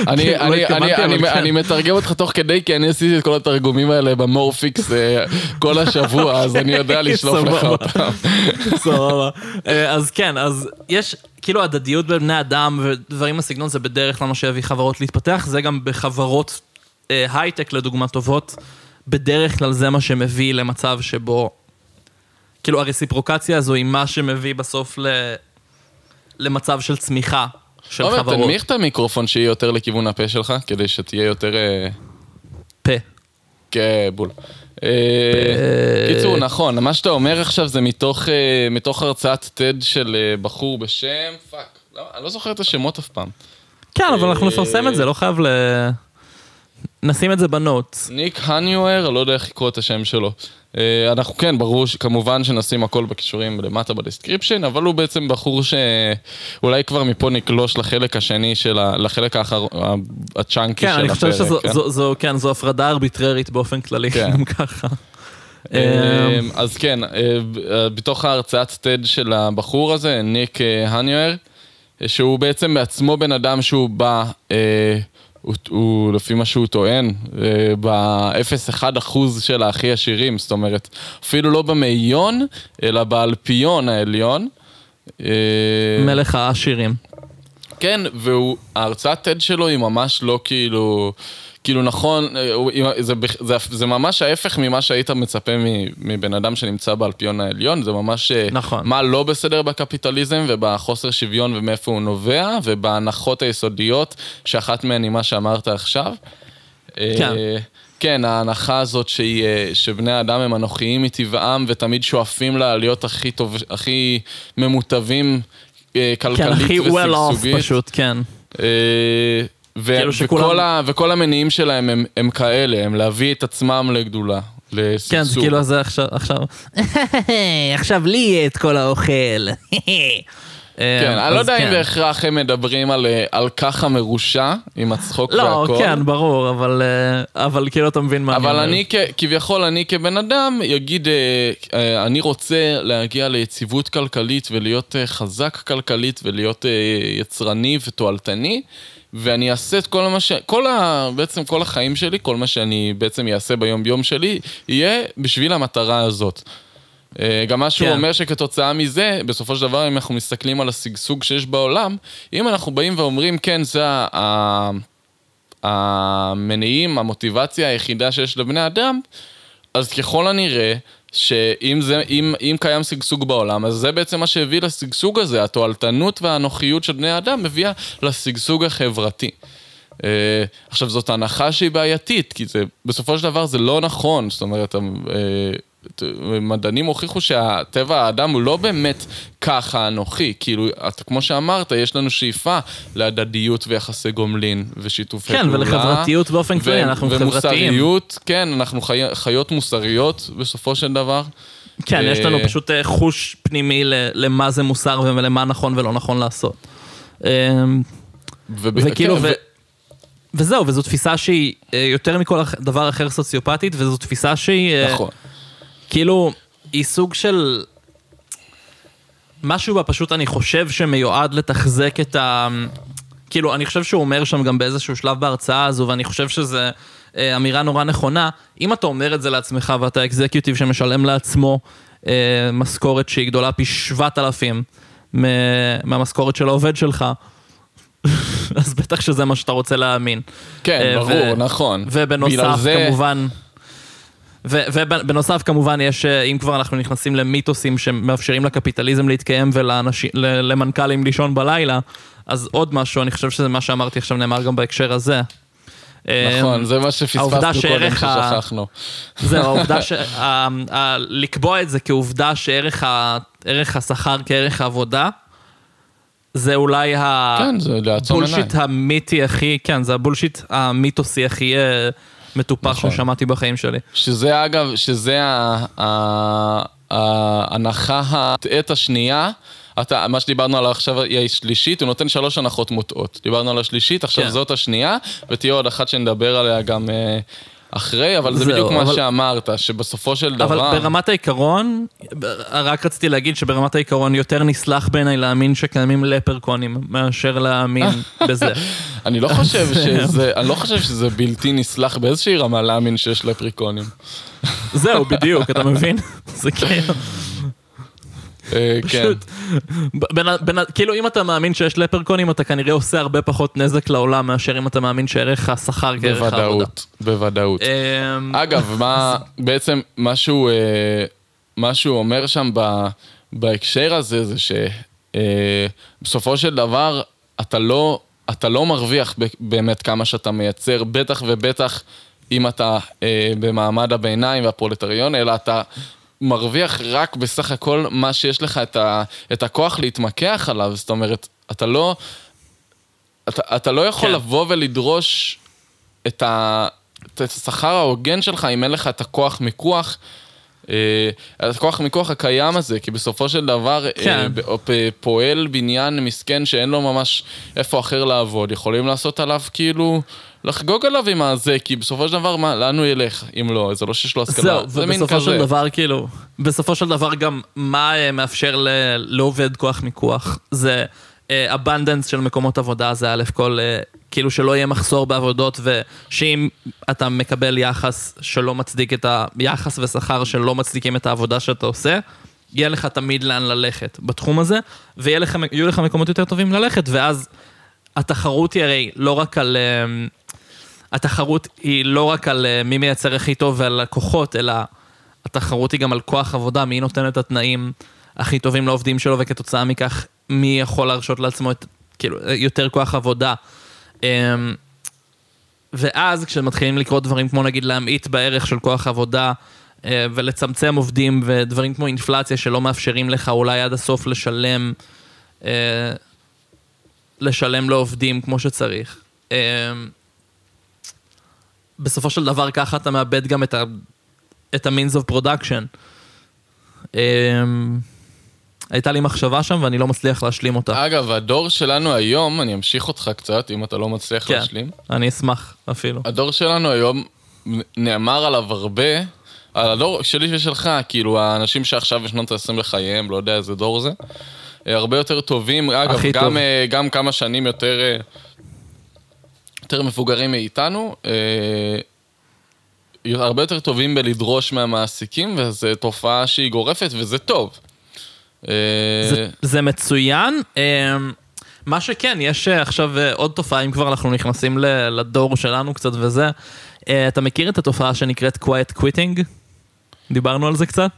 אני, לא אני, התכוונתי, אני, אבל אני, כן. אני מתרגם אותך תוך כדי, כי אני עשיתי את כל התרגומים האלה במורפיקס אה, כל השבוע, אז אני יודע לשלוף לך. אותם. סבבה. אה, אז כן, אז יש כאילו הדדיות בין בני אדם ודברים בסגנון זה בדרך כלל מה שיביא חברות להתפתח, זה גם בחברות אה, הייטק לדוגמה טובות, בדרך כלל זה מה שמביא למצב שבו, כאילו הרסיפרוקציה הזו היא מה שמביא בסוף ל... למצב של צמיחה של עומר, חברות. תנמיך את המיקרופון שיהיה יותר לכיוון הפה שלך, כדי שתהיה יותר... אה, פה. כן, בול. אה, קיצור, נכון, מה שאתה אומר עכשיו זה מתוך, אה, הרצאת TED של אה, בחור בשם, פאק, לא, אני לא זוכר את השמות אף פעם. כן, אבל אנחנו אה, נפרסם את זה, לא חייב ל... נשים את זה בנוטס. ניק הניואר, לא יודע איך לקרוא את השם שלו. אה, אנחנו כן, ברור שכמובן שנשים הכל בכישורים למטה בדיסקריפשן, אבל הוא בעצם בחור שאולי כבר מפה נגלוש לחלק השני של ה... לחלק האחר... הצ'אנקי כן, של אני הפרק. חושב שזו כן? זו- זו- כן, זו הפרדה ארביטררית באופן כללי, כן. גם ככה. אה, אז כן, אה, בתוך ההרצאת TED של הבחור הזה, ניק הניואר, שהוא בעצם בעצמו בן אדם שהוא בא, אה, הוא, הוא לפי מה שהוא טוען, אה, ב-0.1 אחוז של הכי עשירים, זאת אומרת, אפילו לא במאיון, אלא באלפיון העליון. אה, מלך העשירים. כן, וההרצאת TED שלו היא ממש לא כאילו, כאילו נכון, אה, זה, זה, זה ממש ההפך ממה שהיית מצפה מבן אדם שנמצא באלפיון העליון, זה ממש אה, נכון. מה לא בסדר בקפיטליזם ובחוסר שוויון ומאיפה הוא נובע, ובהנחות היסודיות, שאחת מהן היא מה שאמרת עכשיו. אה, כן. כן, ההנחה הזאת שהיא, שבני האדם הם אנוכיים מטבעם ותמיד שואפים לעליות הכי טוב, הכי ממוטבים אה, כן, כלכלית הכי well off. פשוט, כן. אה, ו- כאילו שכולם- וכל, ה- וכל המניעים שלהם הם, הם כאלה, הם להביא את עצמם לגדולה, לשגשוג. כן, זה כאילו זה עכשיו, עכשיו, עכשיו לי יהיה את כל האוכל. כן, אני לא יודע אם בהכרח הם מדברים על, אה, על ככה מרושע, עם הצחוק לא, והכל. כן, ברור, אבל, אה, אבל כאילו אתה מבין מה אני אבל אומר. אני, כ- כביכול, אני כבן אדם, אגיד, אה, אה, אני רוצה להגיע ליציבות כלכלית ולהיות אה, חזק כלכלית ולהיות אה, יצרני ותועלתני, ואני אעשה את כל מה ש... כל ה... בעצם כל החיים שלי, כל מה שאני בעצם אעשה ביום-יום שלי, יהיה בשביל המטרה הזאת. אה, גם מה שהוא כן. אומר שכתוצאה מזה, בסופו של דבר, אם אנחנו מסתכלים על השגשוג שיש בעולם, אם אנחנו באים ואומרים, כן, זה ה- ה... המניעים, המוטיבציה היחידה שיש לבני אדם, אז ככל הנראה, שאם זה, אם, אם קיים שגשוג בעולם, אז זה בעצם מה שהביא לשגשוג הזה, התועלתנות והאנוכיות של בני האדם מביאה לשגשוג החברתי. Uh, עכשיו, זאת הנחה שהיא בעייתית, כי זה, בסופו של דבר זה לא נכון, זאת אומרת, uh, מדענים הוכיחו שהטבע האדם הוא לא באמת ככה אנוכי, כאילו, אתה, כמו שאמרת, יש לנו שאיפה להדדיות ויחסי גומלין ושיתופי כן, פעולה. ולחברתיות באופן כללי, אנחנו חברתיים. ומוסריות, כן, אנחנו חי, חיות מוסריות בסופו של דבר. כן, יש לנו אה, פשוט אה, חוש פנימי למה זה מוסר ולמה נכון ולא נכון לעשות. וב- וכאילו, כן, ו... וזהו, וזו תפיסה שהיא אה, יותר מכל דבר אחר סוציופטית, וזו תפיסה שהיא... נכון. כאילו, היא סוג של... משהו בה פשוט אני חושב שמיועד לתחזק את ה... כאילו, אני חושב שהוא אומר שם גם באיזשהו שלב בהרצאה הזו, ואני חושב שזה אה, אמירה נורא נכונה. אם אתה אומר את זה לעצמך ואתה אקזקיוטיב שמשלם לעצמו אה, משכורת שהיא גדולה פי 7,000 מ- מהמשכורת של העובד שלך, אז בטח שזה מה שאתה רוצה להאמין. כן, אה, ברור, נכון. בגלל ובנוסף, זה- כמובן... ו- ובנוסף, כמובן, יש, אה, אם כבר אנחנו נכנסים למיתוסים שמאפשרים לקפיטליזם להתקיים ולמנכ"לים לישון בלילה, אז עוד משהו, אני חושב שזה מה שאמרתי עכשיו נאמר גם בהקשר הזה. נכון, אה, זה מה שפספסנו קודם ששכחנו. זהו, העובדה ש... לקבוע את זה כעובדה שערך השכר כערך העבודה, זה אולי. כן, זה לעצום עיניים. בולשיט המיתי הכי, כן, זה הבולשיט המיתוסי הכי אה, מטופח נכון. ששמעתי בחיים שלי. שזה אגב, שזה ההנחה הטעית השנייה. אתה, מה שדיברנו עליו עכשיו היא השלישית, הוא נותן שלוש הנחות מוטעות. דיברנו על השלישית, עכשיו כן. זאת השנייה, ותהיה עוד אחת שנדבר עליה גם אה, אחרי, אבל זה זהו, בדיוק מה אבל- שאמרת, שבסופו של אבל דבר... ברמת העיקרון, רק רציתי להגיד שברמת העיקרון יותר נסלח בעיניי להאמין שקיימים לפרקונים, מאשר להאמין בזה. אני לא חושב שזה, אני לא חושב שזה בלתי נסלח באיזושהי רמה להאמין שיש לפריקונים. זהו, בדיוק, אתה מבין? זה כאילו... אה, כן. פשוט, ה- כאילו אם אתה מאמין שיש לפרקונים אתה כנראה עושה הרבה פחות נזק לעולם מאשר אם אתה מאמין שערך השכר כערך העבודה. בוודאות, בוודאות. אמ, אגב, מה, בעצם מה שהוא, אה, אומר שם בהקשר הזה, זה שבסופו של דבר, אתה לא, אתה לא מרוויח באמת כמה שאתה מייצר, בטח ובטח אם אתה אה, במעמד הביניים והפרולטריון, אלא אתה מרוויח רק בסך הכל מה שיש לך את, ה, את הכוח להתמקח עליו. זאת אומרת, אתה לא, אתה, אתה לא יכול כן. לבוא ולדרוש את, ה, את השכר ההוגן שלך אם אין לך את הכוח מיקוח. אה, הכוח מיקוח הקיים הזה, כי בסופו של דבר אה, כן. פועל בניין מסכן שאין לו ממש איפה אחר לעבוד, יכולים לעשות עליו כאילו, לחגוג עליו עם הזה, כי בסופו של דבר, מה, לאן הוא ילך אם לא? זה לא שיש לו השכלה, זהו, זה ובסופו של כזה. דבר, כאילו, בסופו של דבר גם מה אה, מאפשר לעובד כוח מיקוח? זה abundance של מקומות עבודה, זה א' כל, אה, כאילו שלא יהיה מחסור בעבודות, ושאם אתה מקבל יחס שלא מצדיק את היחס ושכר שלא מצדיקים את העבודה שאתה עושה, יהיה לך תמיד לאן ללכת בתחום הזה, ויהיו לך, לך מקומות יותר טובים ללכת, ואז התחרות היא הרי לא רק על... אה, התחרות היא לא רק על אה, מי מייצר הכי טוב ועל לקוחות, אלא התחרות היא גם על כוח עבודה, מי נותן את התנאים הכי טובים לעובדים שלו, וכתוצאה מכך, מי יכול להרשות לעצמו את, כאילו, יותר כוח עבודה. אמ, ואז כשמתחילים לקרות דברים כמו נגיד להמעיט בערך של כוח עבודה, אה, ולצמצם עובדים ודברים כמו אינפלציה שלא מאפשרים לך אולי עד הסוף לשלם, אה, לשלם לעובדים כמו שצריך. בסופו של דבר ככה אתה מאבד גם את ה... את ה-means of production. Um, הייתה לי מחשבה שם ואני לא מצליח להשלים אותה. אגב, הדור שלנו היום, אני אמשיך אותך קצת, אם אתה לא מצליח כן, להשלים. אני אשמח אפילו. הדור שלנו היום, נאמר עליו הרבה, על הדור שלי ושלך, כאילו, האנשים שעכשיו בשנות ה-20 לחייהם, לא יודע איזה דור זה, אה, הרבה יותר טובים, אגב, גם, טוב. אה, גם כמה שנים יותר, אה, יותר מבוגרים מאיתנו, אה, הרבה יותר טובים בלדרוש מהמעסיקים, וזו תופעה שהיא גורפת, וזה טוב. אה, זה, זה מצוין. Um, מה שכן, יש אה, עכשיו אה, עוד תופעה, אם כבר אנחנו נכנסים לדור שלנו קצת וזה. אתה מכיר את התופעה שנקראת quiet quitting? דיברנו על זה קצת?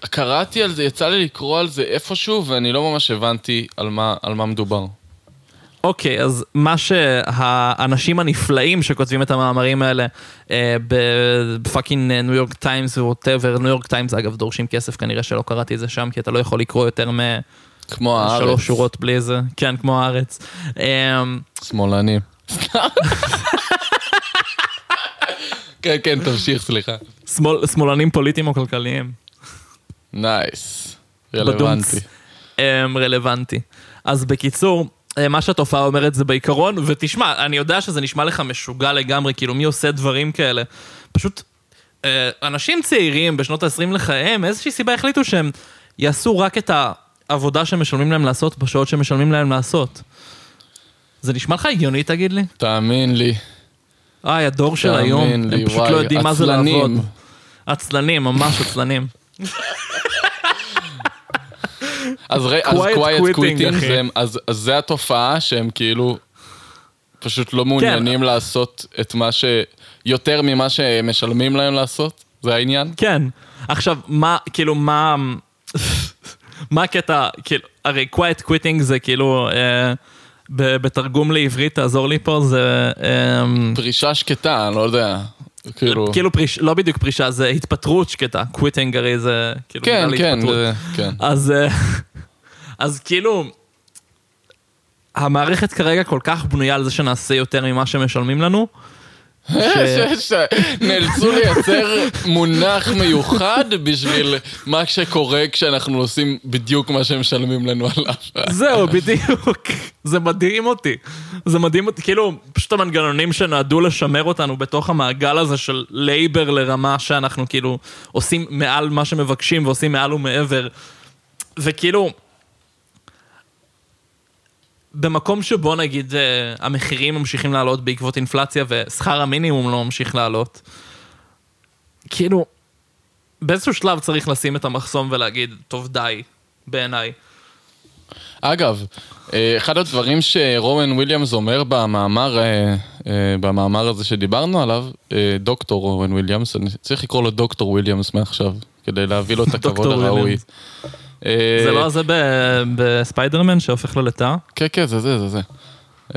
קראתי על זה, יצא לי לקרוא על זה איפשהו, ואני לא ממש הבנתי על מה, על מה מדובר. אוקיי, אז מה שהאנשים הנפלאים שכותבים את המאמרים האלה אה, ב fucking ניו יורק טיימס ו whatever, ניו יורק טיימס אגב דורשים כסף, כנראה שלא קראתי את זה שם, כי אתה לא יכול לקרוא יותר כמו הארץ. משלוש שורות בלי זה, כן, כמו הארץ. אה, שמאלנים. כן, כן, תמשיך, סליחה. שמאל, שמאלנים פוליטיים או כלכליים. נייס. בדונץ. רלוונטי. אמ, רלוונטי. אז בקיצור, אה, מה שהתופעה אומרת זה בעיקרון, ותשמע, אני יודע שזה נשמע לך משוגע לגמרי, כאילו מי עושה דברים כאלה? פשוט, אה, אנשים צעירים בשנות ה-20 לחייהם, מאיזושהי סיבה החליטו שהם יעשו רק את העבודה שמשלמים להם לעשות בשעות שמשלמים להם לעשות. זה נשמע לך הגיוני, תגיד לי? תאמין לי. איי, הדור של היום, לי, הם פשוט וואי, לא יודעים מה זה עצלנים. לעבוד. עצלנים, ממש עצלנים. אז אחי. זה- אז זה התופעה שהם כאילו פשוט לא כן. מעוניינים לעשות את מה ש... יותר ממה שמשלמים להם לעשות? זה העניין? כן. עכשיו, מה, כאילו, מה... מה הקטע, כאילו, הרי quiet quitting זה כאילו, אה, ב- בתרגום לעברית, תעזור לי פה, זה... אה, פרישה שקטה, אני לא יודע. כאילו... כאילו פריש, לא בדיוק פרישה, זה התפטרות שקטה. quitting הרי זה כאילו... כן, כן. זה- כן. אז, אה, אז כאילו, המערכת כרגע כל כך בנויה על זה שנעשה יותר ממה שמשלמים לנו. ש- נאלצו לייצר מונח מיוחד בשביל מה שקורה כשאנחנו עושים בדיוק מה שהם משלמים לנו עליו. זהו, בדיוק. זה מדהים אותי. זה מדהים אותי, כאילו, פשוט המנגנונים שנועדו לשמר אותנו בתוך המעגל הזה של labor לרמה שאנחנו כאילו עושים מעל מה שמבקשים ועושים מעל ומעבר. וכאילו, במקום שבו נגיד אה, המחירים ממשיכים לעלות בעקבות אינפלציה ושכר המינימום לא ממשיך לעלות, כאילו, באיזשהו שלב צריך לשים את המחסום ולהגיד, טוב די, בעיניי. אגב, אה, אחד הדברים שרואן וויליאמס אומר במאמר, אה, במאמר הזה שדיברנו עליו, דוקטור רואן וויליאמס, אני צריך לקרוא לו דוקטור וויליאמס מעכשיו, כדי להביא לו את הכבוד הראוי. אה, זה לא זה בספיידרמן שהופך ללטאה? כן, כן, זה זה, זה זה.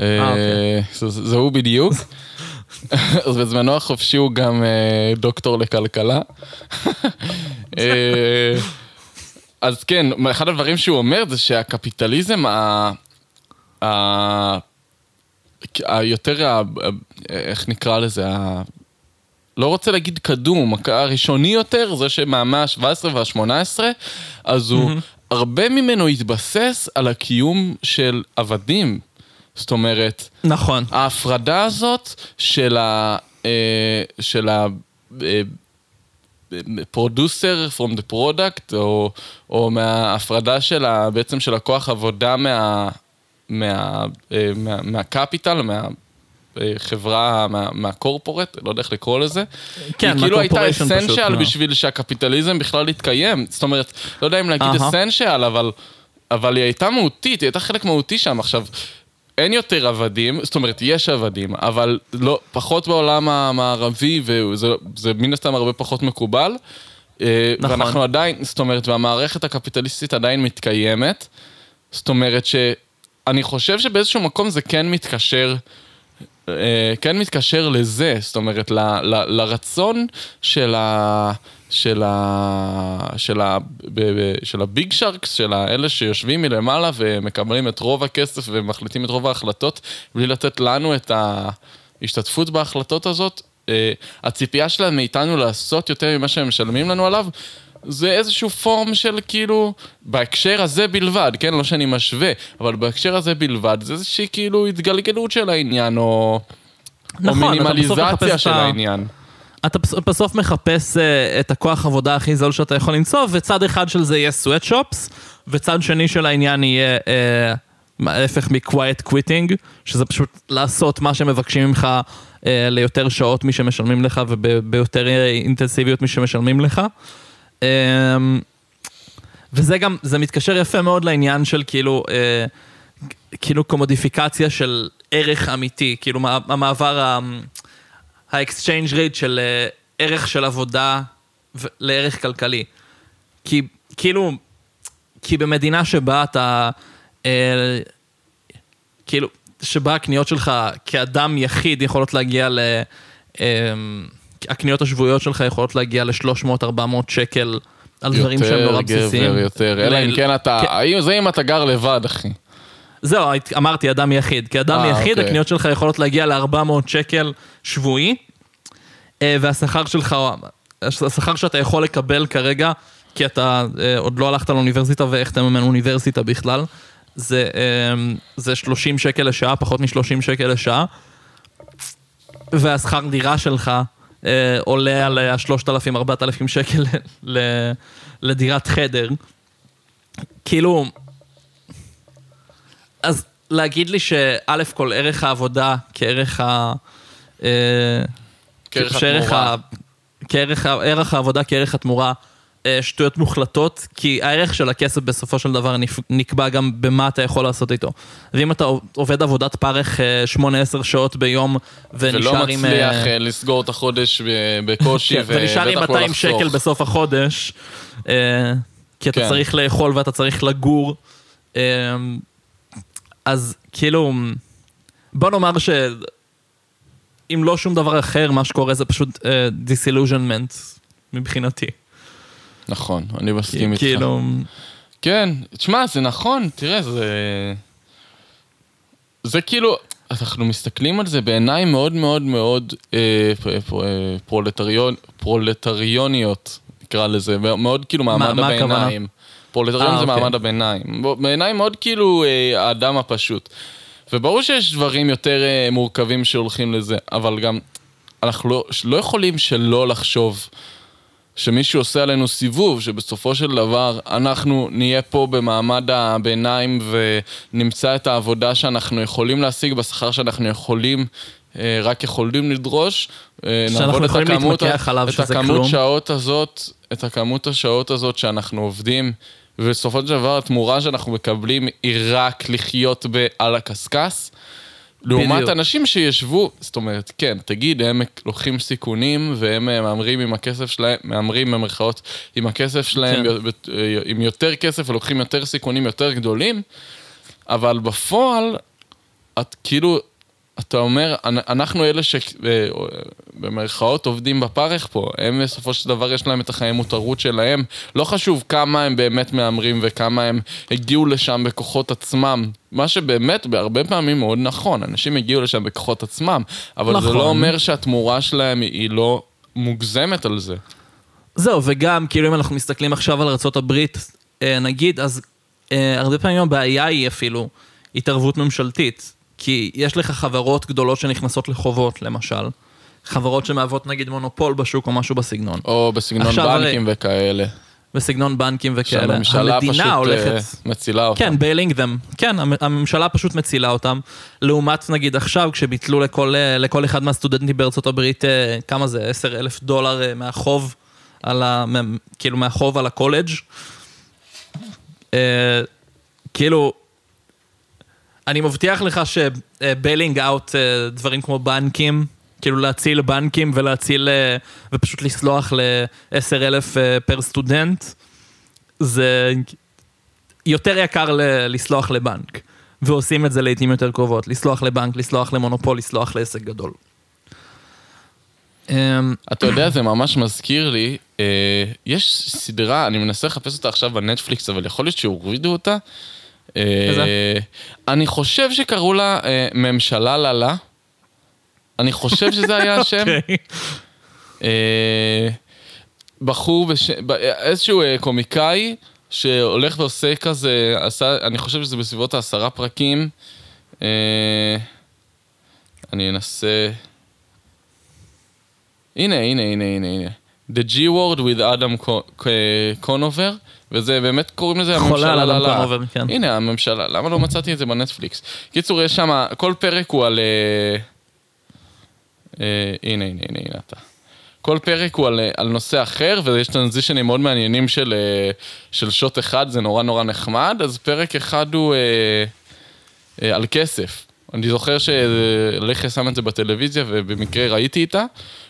אה, אוקיי. זה- הוא בדיוק. אז בזמנו החופשי הוא גם אה, דוקטור לכלכלה. אה, אז כן, אחד הדברים שהוא אומר זה שהקפיטליזם ה... היותר. איך נקרא לזה. לא רוצה להגיד קדום, הראשוני יותר, זה שמהמאה ה-17 וה-18, אז הוא, הרבה ממנו התבסס על הקיום של עבדים. זאת אומרת, נכון. ההפרדה הזאת של ה... אה, של ה... פרודוסר from the product, או, או מההפרדה של ה, בעצם של הכוח עבודה מה, מה, אה, מה, מהקפיטל, מה, חברה מה, מהקורפורט, לא יודע איך לקרוא לזה. כן, היא כאילו הייתה אסנשיאל לא. בשביל שהקפיטליזם בכלל יתקיים. זאת אומרת, לא יודע אם להגיד אסנשיאל, אבל, אבל היא הייתה מהותית, היא הייתה חלק מהותי שם. עכשיו, אין יותר עבדים, זאת אומרת, יש עבדים, אבל לא, פחות בעולם המערבי, וזה מן הסתם הרבה פחות מקובל. אה, נכון. ואנחנו עדיין, זאת אומרת, והמערכת הקפיטליסטית עדיין מתקיימת. זאת אומרת שאני חושב שבאיזשהו מקום זה כן מתקשר כן מתקשר לזה, זאת אומרת, ל, ל, לרצון של ה... של ה... של ה... ב, ב, של הביג שרקס, של האלה שיושבים מלמעלה ומקבלים את רוב הכסף ומחליטים את רוב ההחלטות, בלי לתת לנו את ההשתתפות בהחלטות הזאת. אה, הציפייה שלהם מאיתנו לעשות יותר ממה שהם משלמים לנו עליו, זה איזשהו פורם של כאילו, בהקשר הזה בלבד, כן? לא שאני משווה, אבל בהקשר הזה בלבד, זה איזושהי כאילו התגלגלות של העניין, או, נכון, או מינימליזציה של העניין. אתה בסוף מחפש uh, את הכוח עבודה הכי זול שאתה יכול למצוא, וצד אחד של זה יהיה סוואטשופס, וצד שני של העניין יהיה uh, ההפך מ-quiet quitting, שזה פשוט לעשות מה שמבקשים ממך uh, ליותר שעות משמשלמים לך וביותר אינטנסיביות משמשלמים לך. אמ, וזה גם, זה מתקשר יפה מאוד לעניין של כאילו, אה, כאילו קומודיפיקציה של ערך אמיתי, כאילו המעבר, ה-exchange rate של אה, ערך של עבודה לערך כלכלי. כי כאילו, כי במדינה שבה אתה, אה, כאילו, שבה הקניות שלך כאדם יחיד יכולות להגיע ל... אה, הקניות השבועיות שלך יכולות להגיע ל-300-400 שקל על דברים שהם נורא בסיסיים. יותר, יותר, אלא אם כן אתה, זה אם אתה גר לבד, אחי. זהו, אמרתי אדם יחיד. כאדם 아, יחיד, אוקיי. הקניות שלך יכולות להגיע ל-400 שקל שבועי, אה, והשכר שלך, השכר שאתה יכול לקבל כרגע, כי אתה אה, עוד לא הלכת לאוניברסיטה ואיך אתה מממן אוניברסיטה בכלל, זה, אה, זה 30 שקל לשעה, פחות מ-30 שקל לשעה, והשכר דירה שלך אה, עולה על ה-3,000-4,000 שקל לדירת חדר. כאילו, אז להגיד לי שא' כל ערך העבודה כערך ה... אה, כערך התמורה. כערך העבודה כערך התמורה אה, שטויות מוחלטות, כי הערך של הכסף בסופו של דבר נקבע גם במה אתה יכול לעשות איתו. ואם אתה עובד עבודת פרך 8-10 אה, שעות ביום, ונשאר עם... ולא מצליח אה, לסגור את החודש בקושי, כן, ונשאר עם 200 שקל בסוף החודש, כי אתה כן. צריך לאכול ואתה צריך לגור, אז כאילו, בוא נאמר ש... אם לא שום דבר אחר, מה שקורה זה פשוט disillusionment מבחינתי. נכון, אני מסכים איתך. כאילו... כן, תשמע, זה נכון, תראה, זה... זה כאילו, אנחנו מסתכלים על זה בעיניים מאוד מאוד מאוד אה, אה, פרולטריון, פרולטריוניות, נקרא לזה, מאוד כאילו מעמד מה, הביניים. פרולטריון אה, זה אוקיי. מעמד הביניים. בעיניים מאוד כאילו אה, האדם הפשוט. וברור שיש דברים יותר אה, מורכבים שהולכים לזה, אבל גם אנחנו לא, לא יכולים שלא לחשוב שמישהו עושה עלינו סיבוב, שבסופו של דבר אנחנו נהיה פה במעמד הביניים ונמצא את העבודה שאנחנו יכולים להשיג בשכר שאנחנו יכולים, אה, רק יכולים לדרוש. אה, עליו שזה כלום. את הכמות שעות הזאת, את הכמות השעות הזאת שאנחנו עובדים, ובסופו של דבר התמורה שאנחנו מקבלים היא רק לחיות על הקשקש. לעומת בדיוק. אנשים שישבו, זאת אומרת, כן, תגיד, הם לוקחים סיכונים והם אה, מהמרים עם הכסף שלהם, מהמרים במרכאות עם הכסף שלהם, כן. אה, עם יותר כסף ולוקחים יותר סיכונים יותר גדולים, אבל בפועל, את כאילו, אתה אומר, אנ- אנחנו אלה שבמרכאות עובדים בפרך פה, הם בסופו של דבר יש להם את החיי מותרות שלהם. לא חשוב כמה הם באמת מהמרים וכמה הם הגיעו לשם בכוחות עצמם. מה שבאמת בהרבה פעמים מאוד נכון, אנשים הגיעו לשם בכוחות עצמם, אבל זה נכון. לא אומר שהתמורה שלהם היא לא מוגזמת על זה. זהו, וגם, כאילו אם אנחנו מסתכלים עכשיו על ארה"ב, אה, נגיד, אז אה, הרבה פעמים הבעיה היא אפילו התערבות ממשלתית. כי יש לך חברות גדולות שנכנסות לחובות, למשל. חברות שמהוות נגיד מונופול בשוק או משהו בסגנון. או בסגנון עכשיו הרי- בנקים וכאלה. בסגנון בנקים וכאלה. שהממשלה פשוט אה, הולכת... מצילה אותם. כן, bailing them. כן, המ- הממשלה פשוט מצילה אותם. לעומת נגיד עכשיו, כשביטלו לכל, אה, לכל אחד מהסטודנטים בארצות הברית, אה, כמה זה? 10 אלף דולר מהחוב, על ה, כאילו מהחוב על הקולג'. כאילו, אני מבטיח לך ש bailing out דברים כמו בנקים, כאילו להציל בנקים ולהציל, אה, ופשוט לסלוח ל-10 אלף אה, per סטודנט, זה יותר יקר ל- לסלוח לבנק. ועושים את זה לעיתים יותר קרובות. לסלוח לבנק, לסלוח למונופול, לסלוח לעסק גדול. אמ, אתה יודע, זה ממש מזכיר לי, אה, יש סדרה, אני מנסה לחפש אותה עכשיו בנטפליקס, אבל יכול להיות שהורידו אותה. אה, איזה? אני חושב שקראו לה אה, ממשלה ללה. אני חושב שזה היה השם. אוקיי. אה, בחור, איזשהו אה, קומיקאי שהולך ועושה כזה, אני חושב שזה בסביבות העשרה פרקים. אה, אני אנסה... הנה, הנה, הנה, הנה, הנה. The G word with Adam Co- Co- Conover, וזה באמת קוראים לזה הממשלה ללה. כן. הנה, הממשלה, למה לא מצאתי את זה בנטפליקס? קיצור, יש שם, כל פרק הוא על... אה, אה, הנה, הנה, הנה, הנה אתה. כל פרק הוא על, אה, על נושא אחר, ויש טרנזישנים מאוד מעניינים של, של שוט אחד, זה נורא נורא נחמד, אז פרק אחד הוא אה, אה, על כסף. אני זוכר שלחי שם את זה בטלוויזיה, ובמקרה ראיתי איתה,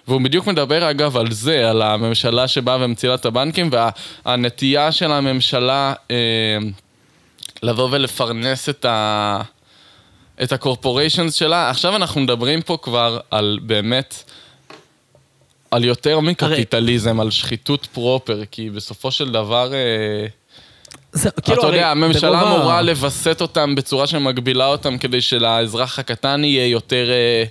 והוא בדיוק מדבר אגב על זה, על הממשלה שבאה ומצילה את הבנקים, והנטייה של הממשלה אה, לבוא ולפרנס את ה... את הקורפוריישנס שלה. עכשיו אנחנו מדברים פה כבר על באמת, על יותר מקפיטליזם, על שחיתות פרופר, כי בסופו של דבר, אה, זה, אתה כאילו, הרי יודע, הממשלה ברוב ה- אמורה לווסת אותם בצורה שמגבילה אותם כדי שלאזרח הקטן יהיה יותר... אה,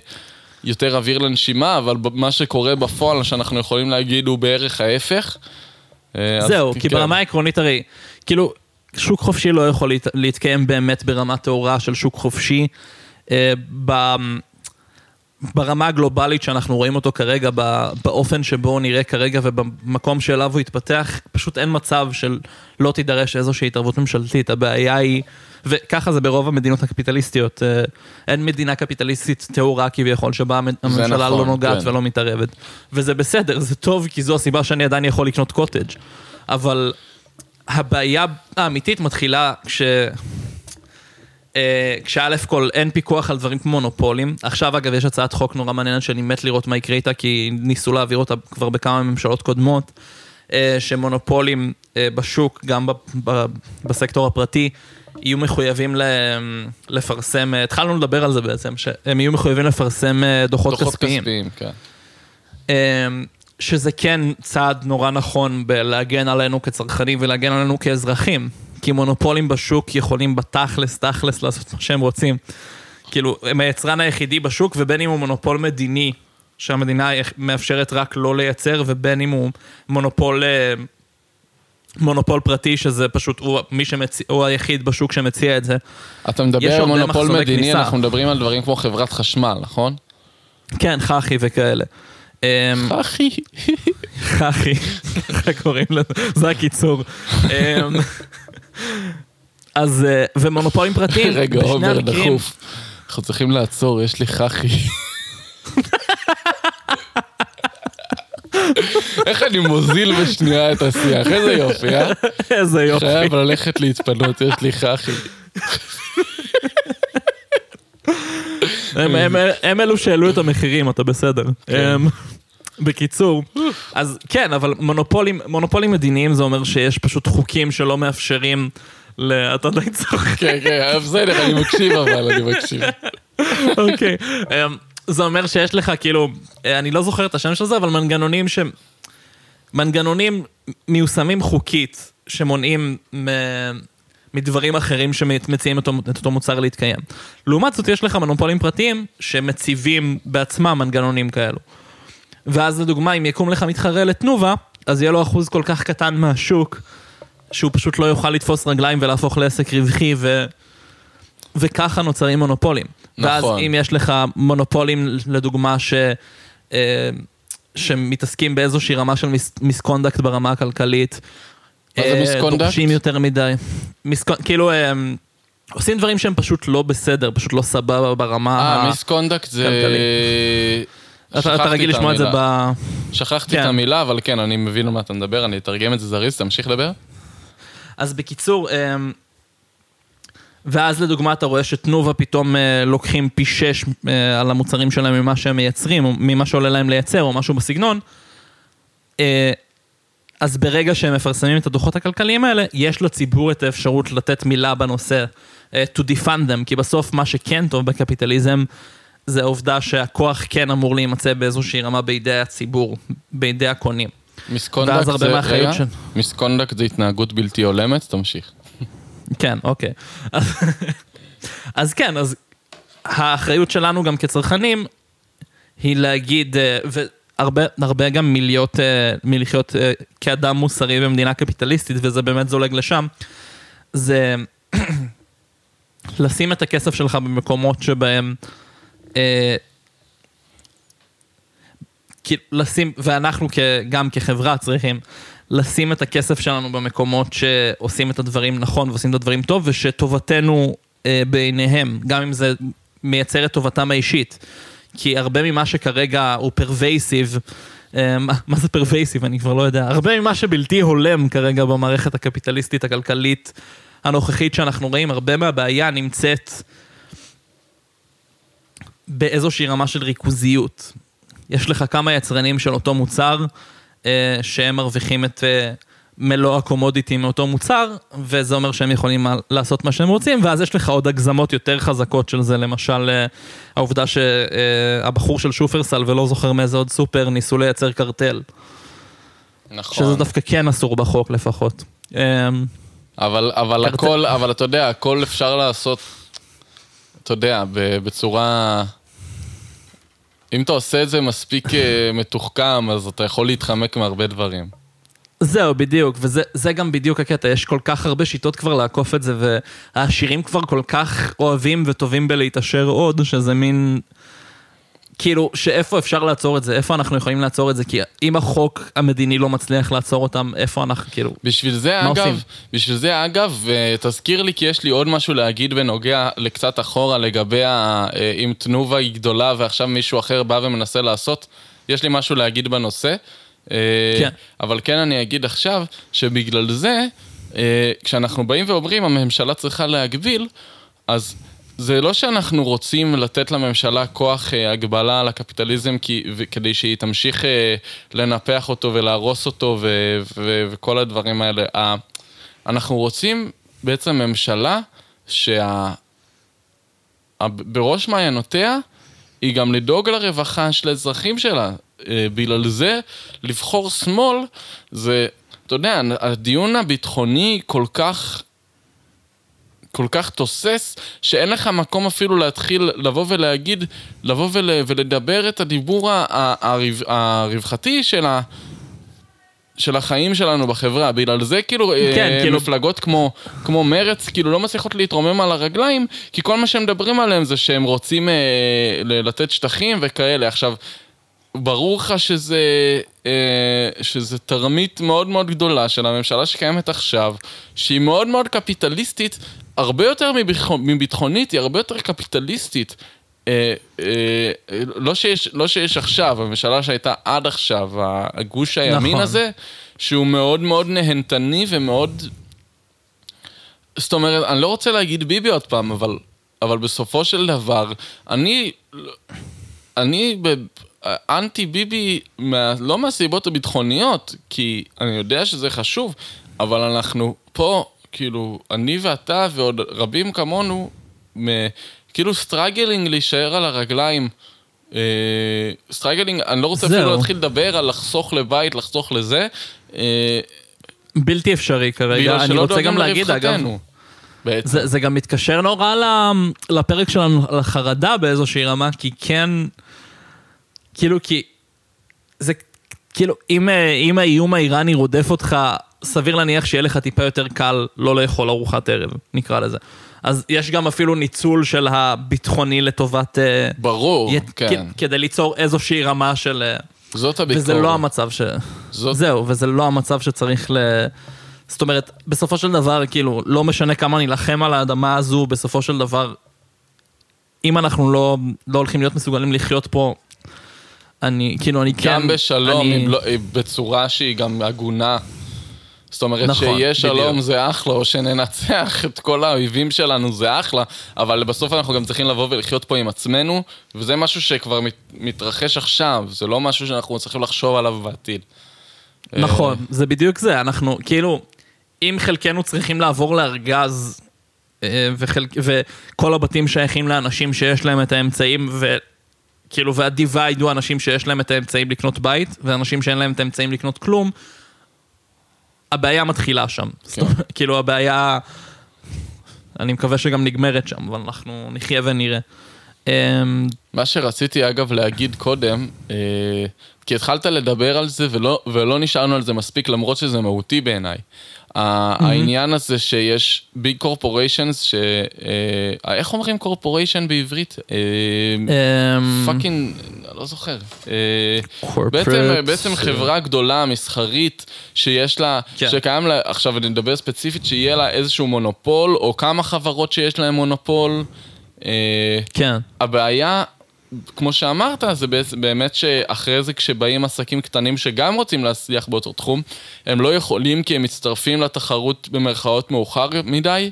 יותר אוויר לנשימה, אבל מה שקורה בפועל, שאנחנו יכולים להגיד, הוא בערך ההפך. אה, זהו, כי כן. ברמה העקרונית הרי, כאילו, שוק חופשי לא יכול להת- להתקיים באמת ברמה טהורה של שוק חופשי. אה, ב- ברמה הגלובלית שאנחנו רואים אותו כרגע, באופן שבו הוא נראה כרגע ובמקום שאליו הוא התפתח, פשוט אין מצב של לא תידרש איזושהי התערבות ממשלתית. הבעיה היא, וככה זה ברוב המדינות הקפיטליסטיות, אה, אין מדינה קפיטליסטית טהורה כביכול, שבה המ- הממשלה נכון, לא נוגעת כן. ולא מתערבת. וזה בסדר, זה טוב, כי זו הסיבה שאני עדיין יכול לקנות קוטג'. אבל הבעיה האמיתית מתחילה כש... אה, כשא' כל אין פיקוח על דברים כמו מונופולים. עכשיו אגב יש הצעת חוק נורא מעניינת שאני מת לראות מה יקרה איתה, כי ניסו להעביר אותה כבר בכמה ממשלות קודמות, אה, שמונופולים אה, בשוק, גם בסקטור הפרטי, יהיו מחויבים לפרסם, התחלנו לדבר על זה בעצם, שהם יהיו מחויבים לפרסם דוחות, דוחות כספיים. כספיים, כן. שזה כן צעד נורא נכון בלהגן עלינו כצרכנים ולהגן עלינו כאזרחים. כי מונופולים בשוק יכולים בתכלס, תכלס, לעשות מה שהם רוצים. כאילו, הם היצרן היחידי בשוק, ובין אם הוא מונופול מדיני, שהמדינה מאפשרת רק לא לייצר, ובין אם הוא מונופול... אה, מונופול פרטי, שזה פשוט, הוא, מי שמציא, הוא היחיד בשוק שמציע את זה. אתה מדבר על מונופול מדיני, כניסה. אנחנו מדברים על דברים כמו חברת חשמל, נכון? כן, חחי וכאלה. אמ, אחי. חחי, ככה קוראים לזה, זה הקיצור. אז, אה, ומונופולים פרטיים, רגע, עומר, דחוף. אנחנו צריכים לעצור, יש לי חחי. איך אני מוזיל בשנייה את השיח, איזה יופי, אה? איזה יופי. חייב ללכת להתפנות, יש לי חחי. הם- אלו שהעלו את המחירים, אתה בסדר. בקיצור, אז כן, אבל מונופולים, מונופולים מדיניים זה אומר שיש פשוט חוקים שלא מאפשרים, ל- אתה די צוחק. כן, כן, בסדר, אני מקשיב אבל, אני מקשיב. אוקיי. אמ, זה אומר שיש לך כאילו, אה, אני לא זוכר את השם של זה, אבל מנגנונים ש... מנגנונים מיושמים חוקית, שמונעים מ... מדברים אחרים שמציעים את אותו, את אותו מוצר להתקיים. לעומת זאת, יש לך מונופולים פרטיים שמציבים בעצמם מנגנונים כאלו. ואז לדוגמה, אם יקום לך מתחרה לתנובה, אז יהיה לו אחוז כל כך קטן מהשוק, שהוא פשוט לא יוכל לתפוס רגליים ולהפוך לעסק רווחי, ו... וככה נוצרים מונופולים. נכון. ואז אם יש לך מונופולים, לדוגמה, ש... אה, שמתעסקים באיזושהי רמה של mis... misconduct ברמה הכלכלית, מה זה misconduct? דורשים יותר מדי. miscon... כאילו, הם עושים דברים שהם פשוט לא בסדר, פשוט לא סבבה ברמה אה, misconduct זה... אתה, אתה רגיל לשמוע את זה ב... שכחתי כן. את המילה, אבל כן, אני מבין על מה אתה מדבר, אני אתרגם את זה זריז, תמשיך לדבר. אז בקיצור, אמ, ואז לדוגמה אתה רואה שתנובה פתאום אה, לוקחים פי שש אה, על המוצרים שלהם ממה שהם מייצרים, או ממה שעולה להם לייצר, או משהו בסגנון. אה, אז ברגע שהם מפרסמים את הדוחות הכלכליים האלה, יש לציבור את האפשרות לתת מילה בנושא, to defund them, כי בסוף מה שכן טוב בקפיטליזם, זה העובדה שהכוח כן אמור להימצא באיזושהי רמה בידי הציבור, בידי הקונים. מיסקונדקט זה, רגע, של... מיסקונדקט זה התנהגות בלתי הולמת, תמשיך. כן, אוקיי. אז, אז כן, אז האחריות שלנו גם כצרכנים היא להגיד, אה, והרבה הרבה גם מלהיות, אה, מלחיות אה, כאדם מוסרי במדינה קפיטליסטית, וזה באמת זולג לשם, זה לשים את הכסף שלך במקומות שבהם... לשים, ואנחנו גם כחברה צריכים לשים את הכסף שלנו במקומות שעושים את הדברים נכון ועושים את הדברים טוב, ושטובתנו אה, בעיניהם, גם אם זה מייצר את טובתם האישית. כי הרבה ממה שכרגע הוא פרווייסיב, אה, מה זה פרווייסיב? אני כבר לא יודע. הרבה ממה שבלתי הולם כרגע במערכת הקפיטליסטית הכלכלית הנוכחית שאנחנו רואים, הרבה מהבעיה נמצאת באיזושהי רמה של ריכוזיות. יש לך כמה יצרנים של אותו מוצר, אה, שהם מרוויחים את אה, מלוא הקומודיטי מאותו מוצר, וזה אומר שהם יכולים לעשות מה שהם רוצים, ואז יש לך עוד הגזמות יותר חזקות של זה, למשל אה, העובדה שהבחור של שופרסל ולא זוכר מאיזה עוד סופר ניסו לייצר קרטל. נכון. שזה דווקא כן אסור בחוק לפחות. אבל, אבל קרטל... הכל, אבל אתה יודע, הכל אפשר לעשות, אתה יודע, בצורה... אם אתה עושה את זה מספיק אה, מתוחכם, אז אתה יכול להתחמק מהרבה דברים. זהו, בדיוק, וזה גם בדיוק הקטע, יש כל כך הרבה שיטות כבר לעקוף את זה, והעשירים כבר כל כך אוהבים וטובים בלהתעשר עוד, שזה מין... כאילו, שאיפה אפשר לעצור את זה? איפה אנחנו יכולים לעצור את זה? כי אם החוק המדיני לא מצליח לעצור אותם, איפה אנחנו, כאילו, בשביל זה, אגב, עושים? בשביל זה, אגב, אה, תזכיר לי, כי יש לי עוד משהו להגיד בנוגע לקצת אחורה לגבי ה... אה, אם תנובה היא גדולה ועכשיו מישהו אחר בא ומנסה לעשות, יש לי משהו להגיד בנושא. אה, כן. אבל כן אני אגיד עכשיו, שבגלל זה, כשאנחנו באים ואומרים, הממשלה צריכה להגביל, אז... זה לא שאנחנו רוצים לתת לממשלה כוח אה, הגבלה על הקפיטליזם כדי שהיא תמשיך אה, לנפח אותו ולהרוס אותו ו, ו, וכל הדברים האלה. אנחנו רוצים בעצם ממשלה שבראש מעיינותיה היא גם לדאוג לרווחה של האזרחים שלה. אה, בגלל זה לבחור שמאל זה, אתה יודע, הדיון הביטחוני כל כך כל כך תוסס, שאין לך מקום אפילו להתחיל לבוא ולהגיד, לבוא ול, ולדבר את הדיבור הרווחתי של ה... של החיים שלנו בחברה, בגלל זה כאילו, כן, אה, כאילו... מפלגות כמו, כמו מרץ כאילו לא מצליחות להתרומם על הרגליים, כי כל מה שהם מדברים עליהם זה שהם רוצים אה, לתת שטחים וכאלה. עכשיו, ברור לך שזה, אה, שזה תרמית מאוד מאוד גדולה של הממשלה שקיימת עכשיו, שהיא מאוד מאוד קפיטליסטית, הרבה יותר מביטחונית, היא הרבה יותר קפיטליסטית. אה, אה, לא, שיש, לא שיש עכשיו, הממשלה שהייתה עד עכשיו, הגוש הימין נכון. הזה, שהוא מאוד מאוד נהנתני ומאוד... זאת אומרת, אני לא רוצה להגיד ביבי עוד פעם, אבל, אבל בסופו של דבר, אני... אני אנטי ביבי, מה, לא מהסיבות הביטחוניות, כי אני יודע שזה חשוב, אבל אנחנו פה כאילו, אני ואתה ועוד רבים כמונו, כאילו struggling להישאר על הרגליים. struggling, אני לא רוצה. אפילו להתחיל לדבר על לחסוך לבית, לחסוך לזה. אה, בלתי אפשרי כרגע. אני רוצה גם להגיד, אגב. בעצם. זה, זה גם מתקשר נורא לפרק שלנו על החרדה באיזושהי רמה, כי כן, כאילו, כי זה, כאילו, אם, אה, אם האיום האיראני רודף אותך, סביר להניח שיהיה לך טיפה יותר קל לא לאכול ארוחת ערב, נקרא לזה. אז יש גם אפילו ניצול של הביטחוני לטובת... אה, ברור, י- כן. כ- כדי ליצור איזושהי רמה של... אה, זאת הביקורת. וזה לא המצב ש... זאת- זהו, וזה לא המצב שצריך ל... זאת אומרת, בסופו של דבר, כאילו, לא משנה כמה נילחם על האדמה הזו, בסופו של דבר, אם אנחנו לא, לא הולכים להיות מסוגלים לחיות פה, אני, כאילו, אני כן... גם בשלום, אני... לא- בצורה שהיא גם הגונה. זאת אומרת, נכון, שיהיה שלום בדיוק. זה אחלה, או שננצח את כל האויבים שלנו זה אחלה, אבל בסוף אנחנו גם צריכים לבוא ולחיות פה עם עצמנו, וזה משהו שכבר מת, מתרחש עכשיו, זה לא משהו שאנחנו צריכים לחשוב עליו בעתיד. נכון, זה בדיוק זה, אנחנו, כאילו, אם חלקנו צריכים לעבור לארגז, אה, וחלק, וכל הבתים שייכים לאנשים שיש להם את האמצעים, וכאילו, וה-divide הוא אנשים שיש להם את האמצעים לקנות בית, ואנשים שאין להם את האמצעים לקנות כלום, הבעיה מתחילה שם. אומרת, כאילו, הבעיה, אני מקווה שגם נגמרת שם, אבל אנחנו נחיה ונראה. אמ, מה שרציתי אגב להגיד קודם, אה, כי התחלת לדבר על זה ולא, ולא נשארנו על זה מספיק למרות שזה מהותי בעיניי. Mm-hmm. העניין הזה שיש big corporations, ש... אה, איך אומרים corporation בעברית? אה, אמ, fucking, אני לא זוכר. אה, בעצם, בעצם חברה גדולה, מסחרית, שיש לה, כן. שקיים לה, עכשיו אני מדבר ספציפית, שיהיה לה איזשהו מונופול, או כמה חברות שיש להן מונופול. כן. הבעיה, כמו שאמרת, זה באמת שאחרי זה כשבאים עסקים קטנים שגם רוצים להצליח באותו תחום, הם לא יכולים כי הם מצטרפים לתחרות במרכאות מאוחר מדי,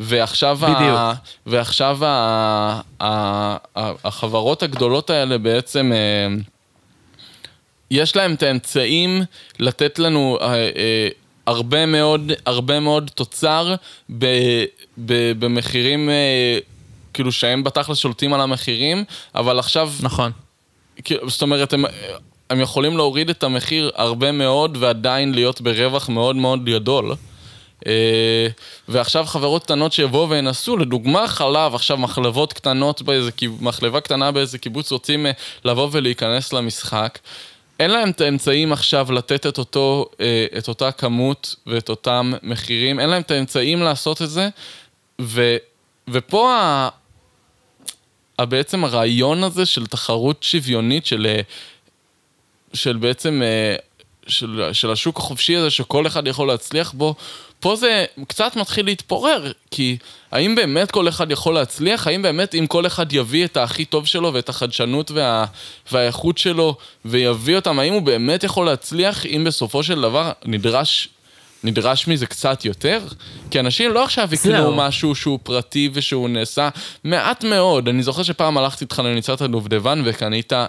ועכשיו, ה... בדיוק. ועכשיו ה... ה... ה... החברות הגדולות האלה בעצם... אה, יש להם את האמצעים לתת לנו אה, אה, הרבה מאוד, הרבה מאוד תוצר ב, ב, במחירים, כאילו שהם בתכלס שולטים על המחירים, אבל עכשיו, נכון. כאילו, זאת אומרת, הם, הם יכולים להוריד את המחיר הרבה מאוד ועדיין להיות ברווח מאוד מאוד גדול. אה, ועכשיו חברות קטנות שיבואו וינסו, לדוגמה חלב, עכשיו מחלבות קטנות באיזה, מחלבה קטנה באיזה קיבוץ רוצים אה, לבוא ולהיכנס למשחק. אין להם את האמצעים עכשיו לתת את, אותו, אה, את אותה כמות ואת אותם מחירים, אין להם את האמצעים לעשות את זה, ו, ופה בעצם הרעיון הזה של תחרות שוויונית, של, אה, של בעצם, אה, של, של השוק החופשי הזה שכל אחד יכול להצליח בו, פה זה קצת מתחיל להתפורר, כי האם באמת כל אחד יכול להצליח? האם באמת אם כל אחד יביא את הכי טוב שלו ואת החדשנות וה, והאיכות שלו ויביא אותם, האם הוא באמת יכול להצליח אם בסופו של דבר נדרש, נדרש מזה קצת יותר? כי אנשים לא עכשיו יקנו. משהו שהוא פרטי ושהוא נעשה מעט מאוד. אני זוכר שפעם הלכתי איתך לניצת הדובדבן וקנית אה,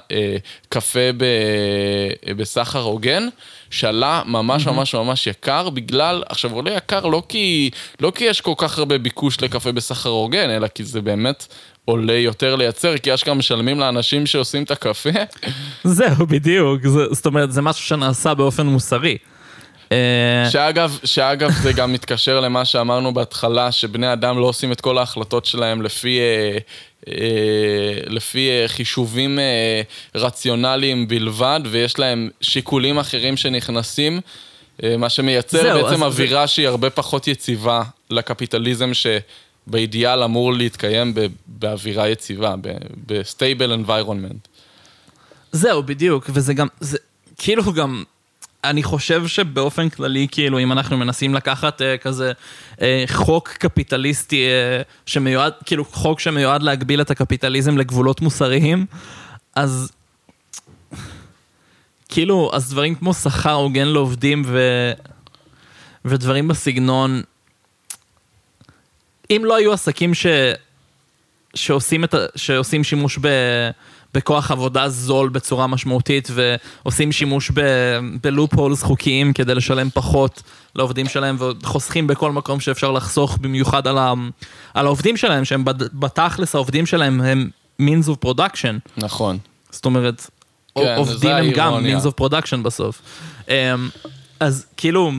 קפה ב, אה, בסחר הוגן, שעלה ממש ממש ממש יקר בגלל, עכשיו עולה יקר לא כי, לא כי יש כל כך הרבה ביקוש לקפה בסחר הוגן, אלא כי זה באמת עולה יותר לייצר, כי אשכרה משלמים לאנשים שעושים את הקפה. זהו, בדיוק. זה, זאת אומרת, זה משהו שנעשה באופן מוסרי. אה, שאגב, שאגב זה גם מתקשר למה שאמרנו בהתחלה, שבני אדם לא עושים את כל ההחלטות שלהם לפי, אה, אה, לפי אה, חישובים אה, רציונליים בלבד, ויש להם שיקולים אחרים שנכנסים, אה, מה שמייצר זהו, בעצם אווירה שהיא הרבה פחות יציבה לקפיטליזם שבאידיאל אמור להתקיים באווירה יציבה, ב-stable environment. זהו, בדיוק, וזה גם, זה כאילו גם, אני חושב שבאופן כללי, כאילו, אם אנחנו מנסים לקחת אה, כזה אה, חוק קפיטליסטי אה, שמיועד, כאילו, חוק שמיועד להגביל את הקפיטליזם לגבולות מוסריים, אז כאילו, אז דברים כמו שכר הוגן לעובדים ו... ודברים בסגנון, אם לא היו עסקים ש... שעושים, את, שעושים שימוש ב, בכוח עבודה זול בצורה משמעותית, ועושים שימוש בלופ הולס חוקיים כדי לשלם פחות לעובדים שלהם, וחוסכים בכל מקום שאפשר לחסוך, במיוחד על, ה, על העובדים שלהם, שהם בת- בתכלס העובדים שלהם הם means of production. נכון. זאת אומרת, כן, עובדים הם גם means of production בסוף. אמ, אז כאילו,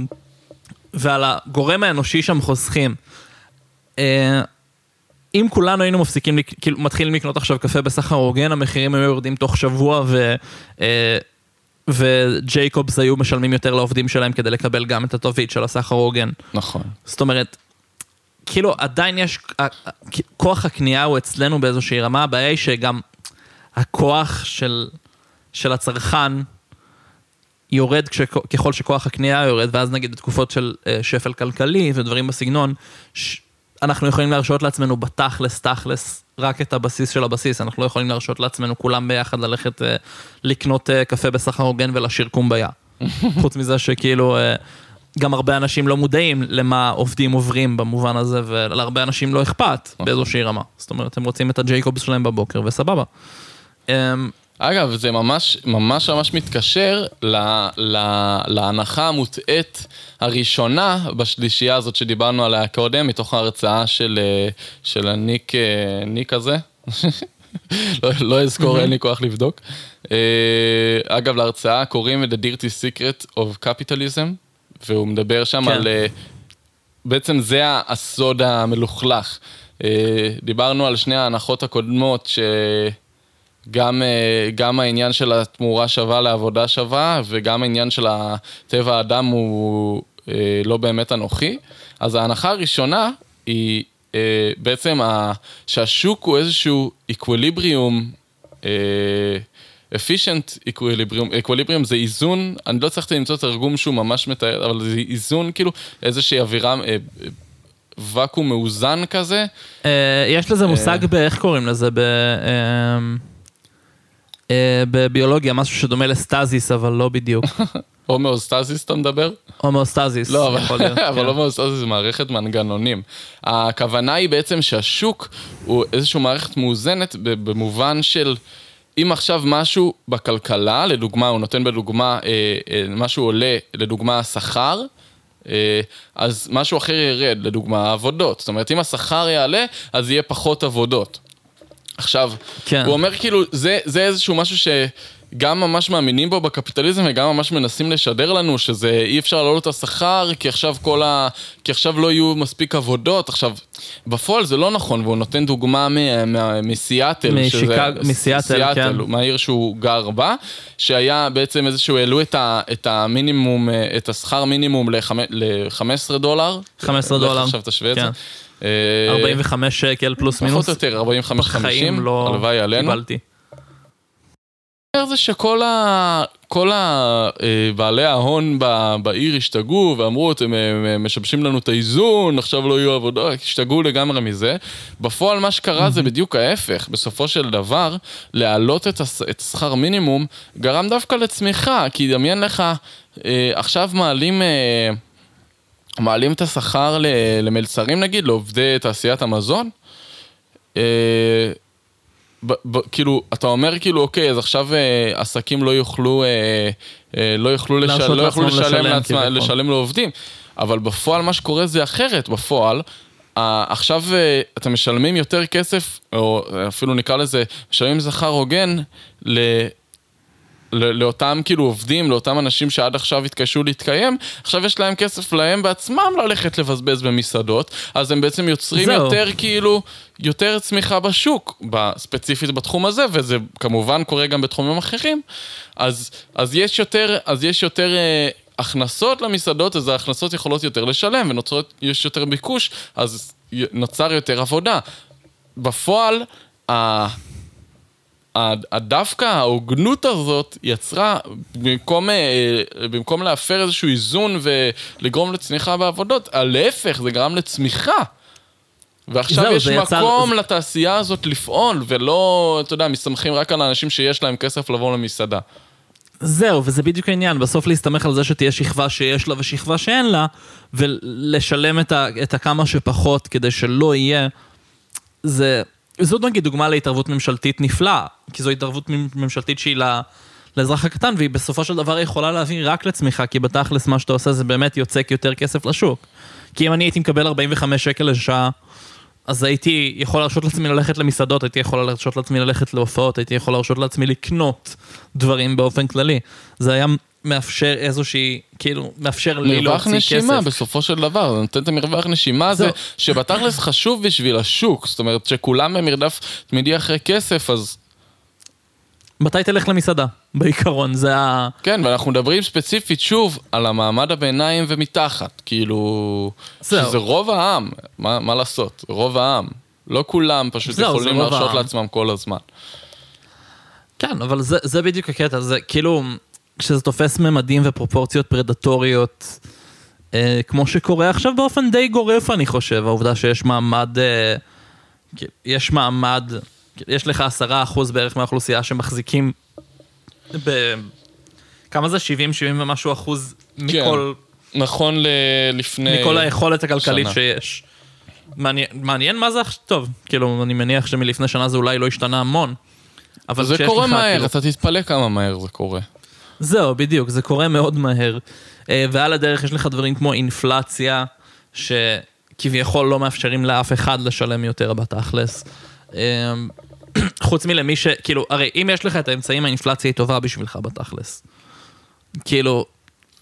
ועל הגורם האנושי שם חוסכים. אם כולנו היינו מפסיקים, כאילו מתחילים לקנות עכשיו קפה בסחר הוגן, המחירים היו יורדים תוך שבוע ו... אה, וג'ייקובס היו משלמים יותר לעובדים שלהם כדי לקבל גם את התווית של הסחר הוגן. נכון. זאת אומרת, כאילו עדיין יש, כוח הקנייה הוא אצלנו באיזושהי רמה, הבעיה היא שגם הכוח של, של הצרכן יורד כש, ככל שכוח הקנייה יורד, ואז נגיד בתקופות של אה, שפל כלכלי ודברים בסגנון, ש, אנחנו יכולים להרשות לעצמנו בתכלס, תכלס, רק את הבסיס של הבסיס, אנחנו לא יכולים להרשות לעצמנו כולם ביחד ללכת אה, לקנות אה, קפה בסחר הוגן ולשיר קומביה. חוץ מזה שכאילו, אה, גם הרבה אנשים לא מודעים למה עובדים עוברים במובן הזה, ולהרבה אנשים לא אכפת באיזושהי רמה. זאת אומרת, הם רוצים את הג'ייקובס שלהם בבוקר, וסבבה. אגב, זה ממש ממש ממש מתקשר ל, ל, להנחה המוטעית הראשונה בשלישייה הזאת שדיברנו עליה קודם, מתוך ההרצאה של, אה, של הניק, אה, ניק הזה. לא, לא אזכור, אין לי כוח לבדוק. אה, אגב, להרצאה קוראים The Dirty Secret of Capitalism, והוא מדבר שם כן. על... בעצם זה הסוד המלוכלך. דיברנו על שני ההנחות הקודמות, שגם אה, גם העניין של התמורה שווה לעבודה שווה, וגם העניין של טבע האדם הוא אה, לא באמת אנוכי. אז ההנחה הראשונה היא אה, בעצם שהשוק הוא איזשהו equilibrium, efficient equilibrium, equilibrium זה איזון, אני לא צריך למצוא תרגום שהוא ממש מתאר, אבל זה איזון כאילו, איזושהי אווירה, אה, ואקום מאוזן כזה. אה, יש לזה מושג באיך קוראים לזה? ב... אה, בביולוגיה, משהו שדומה ל stasis, אבל לא בדיוק. הומאוסטזיס אתה מדבר? הומאוסטזיס, לא, אבל, יכול להיות. אבל כן. הומאוסטזיס זה מערכת מנגנונים. הכוונה היא בעצם שהשוק הוא איזושהי מערכת מאוזנת במובן של... אם עכשיו משהו בכלכלה, לדוגמה, הוא נותן בדוגמה, אה, אה, משהו עולה, לדוגמה השכר, אה, אז משהו אחר ירד, לדוגמה העבודות. זאת אומרת, אם השכר יעלה, אז יהיה פחות עבודות. עכשיו, כן. הוא אומר כאילו, זה, זה איזשהו משהו שגם ממש מאמינים בו בקפיטליזם וגם ממש מנסים לשדר לנו שזה אי אפשר להעלות את השכר כי עכשיו כל ה... כי עכשיו לא יהיו מספיק עבודות. עכשיו, בפועל זה לא נכון, והוא נותן דוגמה מ- מ- מסיאטל. משיקג- מסיאטל, כן. מהעיר שהוא גר בה, שהיה בעצם איזשהו, העלו את, ה, את המינימום, את השכר מינימום ל-15 דולר. 15 לך דולר. עכשיו תשווה את כן. זה. אה, 45 שקל פלוס מינוס. פחות או יותר, 45-50, בחיים לא הלוואי עלינו. קיבלתי. זה שכל ה... כל ה... אה, בעלי ההון. בעיר השתגעו ואמרו, אתם אה, משבשים לנו את האיזון, עכשיו לא יהיו עבודה, השתגעו לגמרי מזה. בפועל מה שקרה זה בדיוק ההפך. בסופו של דבר, להעלות את, שכר מינימום גרם דווקא לצמיחה, כי דמיין לך, אה, עכשיו מעלים... מעלים את השכר למלצרים נגיד, לעובדי תעשיית המזון. אה, ב, ב, כאילו, אתה אומר כאילו, אוקיי, אז עכשיו אה, עסקים לא יוכלו, אה, אה, לא יוכלו, לשל, לא יוכלו לשלם, לשלם, כביכול. לשלם לעובדים, אבל בפועל מה שקורה זה אחרת, בפועל, אה, עכשיו אה, אתם משלמים יותר כסף, או אפילו נקרא לזה, משלמים שכר הוגן ל... לאותם כאילו עובדים, לאותם אנשים שעד עכשיו התקשו להתקיים, עכשיו יש להם כסף להם בעצמם ללכת לבזבז במסעדות, אז הם בעצם יוצרים זהו. יותר כאילו, יותר צמיחה בשוק, ספציפית בתחום הזה, וזה כמובן קורה גם בתחומים אחרים, אז, אז יש יותר, אז יש יותר אה, הכנסות למסעדות, אז ההכנסות יכולות יותר לשלם, ויש יותר ביקוש, אז נוצר יותר עבודה. בפועל, ה... דווקא ההוגנות הזאת יצרה, במקום, אה, במקום להפר איזשהו איזון ולגרום לצמיחה בעבודות, להפך, זה גרם לצמיחה. ועכשיו זהו, יש זה יצר- מקום זה- לתעשייה הזאת לפעול, ולא, אתה יודע, מסתמכים רק על האנשים שיש להם כסף לבוא למסעדה. זהו, וזה בדיוק העניין, בסוף להסתמך על זה שתהיה שכבה שיש לה ושכבה שאין לה, ולשלם את, ה, את הכמה שפחות כדי שלא יהיה, זה, זאת נגיד דוגמה להתערבות ממשלתית נפלאה, כי זו התערבות ממשלתית שהיא ל... לאזרח הקטן, והיא בסופו של דבר יכולה להביא רק לצמיחה, כי בתכלס מה שאתה עושה זה באמת יוצק יותר כסף לשוק. כי אם אני הייתי מקבל 45 שקל לשעה, אז הייתי יכול להרשות לעצמי ללכת למסעדות, הייתי יכול להרשות לעצמי ללכת להופעות, הייתי יכול להרשות לעצמי לקנות דברים באופן כללי. זה היה מאפשר איזושהי, כאילו, מאפשר לי להוציא כסף. מרווח נשימה בסופו של דבר, זה נותן את המרווח נשימה הזה, שבתכלס חשוב בשביל השוק, זאת אומרת שכולם במרדף תמידי אחרי כסף, אז מתי תלך למסעדה? בעיקרון, זה ה... כן, ואנחנו מדברים ספציפית שוב על המעמד הביניים ומתחת, כאילו... זהו. שזה רוב העם, מה, מה לעשות? רוב העם. לא כולם פשוט זהו, יכולים להרשות לעצמם כל הזמן. כן, אבל זה, זה בדיוק הקטע, זה כאילו, כשזה תופס ממדים ופרופורציות פרדטוריות, אה, כמו שקורה עכשיו באופן די גורף, אני חושב, העובדה שיש מעמד, אה, יש מעמד יש לך עשרה אחוז בערך מהאוכלוסייה שמחזיקים ב... כמה זה? 70, 70 ומשהו אחוז כן. מכל... נכון ל... לפני... מכל היכולת הכלכלית שנה. שיש. מעניין, מעניין מה זה עכשיו, טוב, כאילו, אני מניח שמלפני שנה זה אולי לא השתנה המון. אבל זה קורה לך, מהר, כאילו... אתה תתפלא כמה מהר זה קורה. זהו, בדיוק, זה קורה מאוד מהר. אה, ועל הדרך יש לך דברים כמו אינפלציה, שכביכול לא מאפשרים לאף אחד לשלם יותר בתכלס. אמ, חוץ מלמי ש... כאילו, הרי אם יש לך את האמצעים, האינפלציה היא טובה בשבילך בתכלס. כאילו...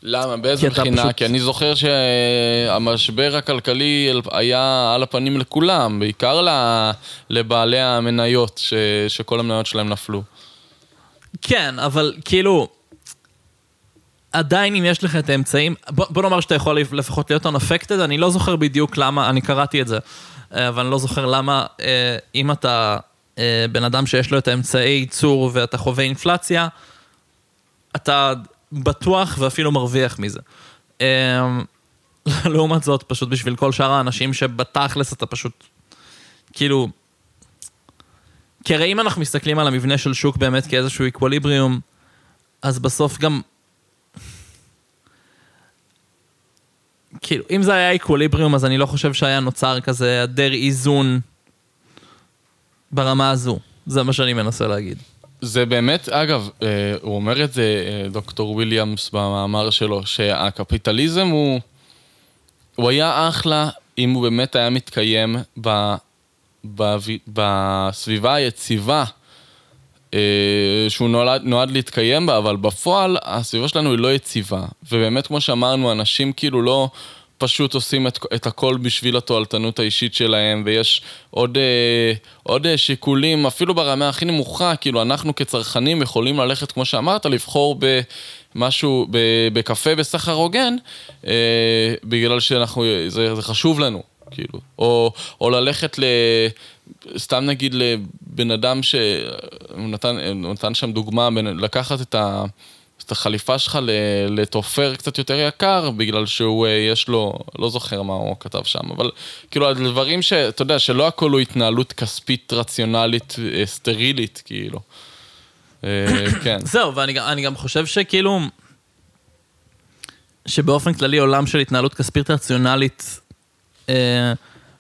למה? באיזה מבחינה? פשוט... כי אני זוכר שהמשבר הכלכלי היה על הפנים לכולם, בעיקר לבעלי המניות, ש... שכל המניות שלהם נפלו. כן, אבל כאילו... עדיין אם יש לך את האמצעים, בוא, בוא נאמר שאתה יכול לפחות להיות unaffected, אני לא זוכר בדיוק למה, אני קראתי את זה. אה, אבל אני לא זוכר למה, אה, אם אתה אה, בן אדם שיש לו את האמצעי ייצור ואתה חווה אינפלציה, אתה בטוח ואפילו מרוויח מזה. לעומת זאת, פשוט בשביל כל שאר האנשים שבתכלס אתה פשוט, כאילו... כי הרי אם אנחנו מסתכלים על המבנה של שוק באמת כאיזשהו אקווליבריום, אז בסוף גם כאילו, אם זה היה איקווליבריום, אז אני לא חושב שהיה נוצר כזה היעדר איזון ברמה הזו. זה מה שאני מנסה להגיד. זה באמת, אגב, אה, הוא אומר את זה, אה, דוקטור וויליאמס, במאמר שלו, שהקפיטליזם הוא... הוא היה אחלה אם הוא באמת היה מתקיים ב, ב, בסביבה היציבה שהוא נועד, נועד להתקיים בה, אבל בפועל הסביבה שלנו היא לא יציבה. ובאמת, כמו שאמרנו, אנשים כאילו לא פשוט עושים את, את הכל בשביל התועלתנות האישית שלהם, ויש עוד, אה, עוד אה, שיקולים, אפילו ברמה הכי נמוכה, כאילו אנחנו כצרכנים יכולים ללכת, כמו שאמרת, לבחור במשהו, בקפה בסחר הוגן, בגלל שאנחנו, זה, זה חשוב לנו. כאילו, או, או ללכת ל... סתם נגיד לבן אדם שהוא נתן, שם דוגמה, לקחת את, ה, את החליפה שלך לתופר קצת יותר יקר, בגלל שהוא, אה, יש לו, לא זוכר מה הוא כתב שם, אבל כאילו, הדברים שאתה יודע, שלא הכל הוא התנהלות כספית רציונלית אה, סטרילית, כאילו. אה, כן. זהו, ואני גם חושב שכאילו, שבאופן כללי עולם של התנהלות כספית רציונלית,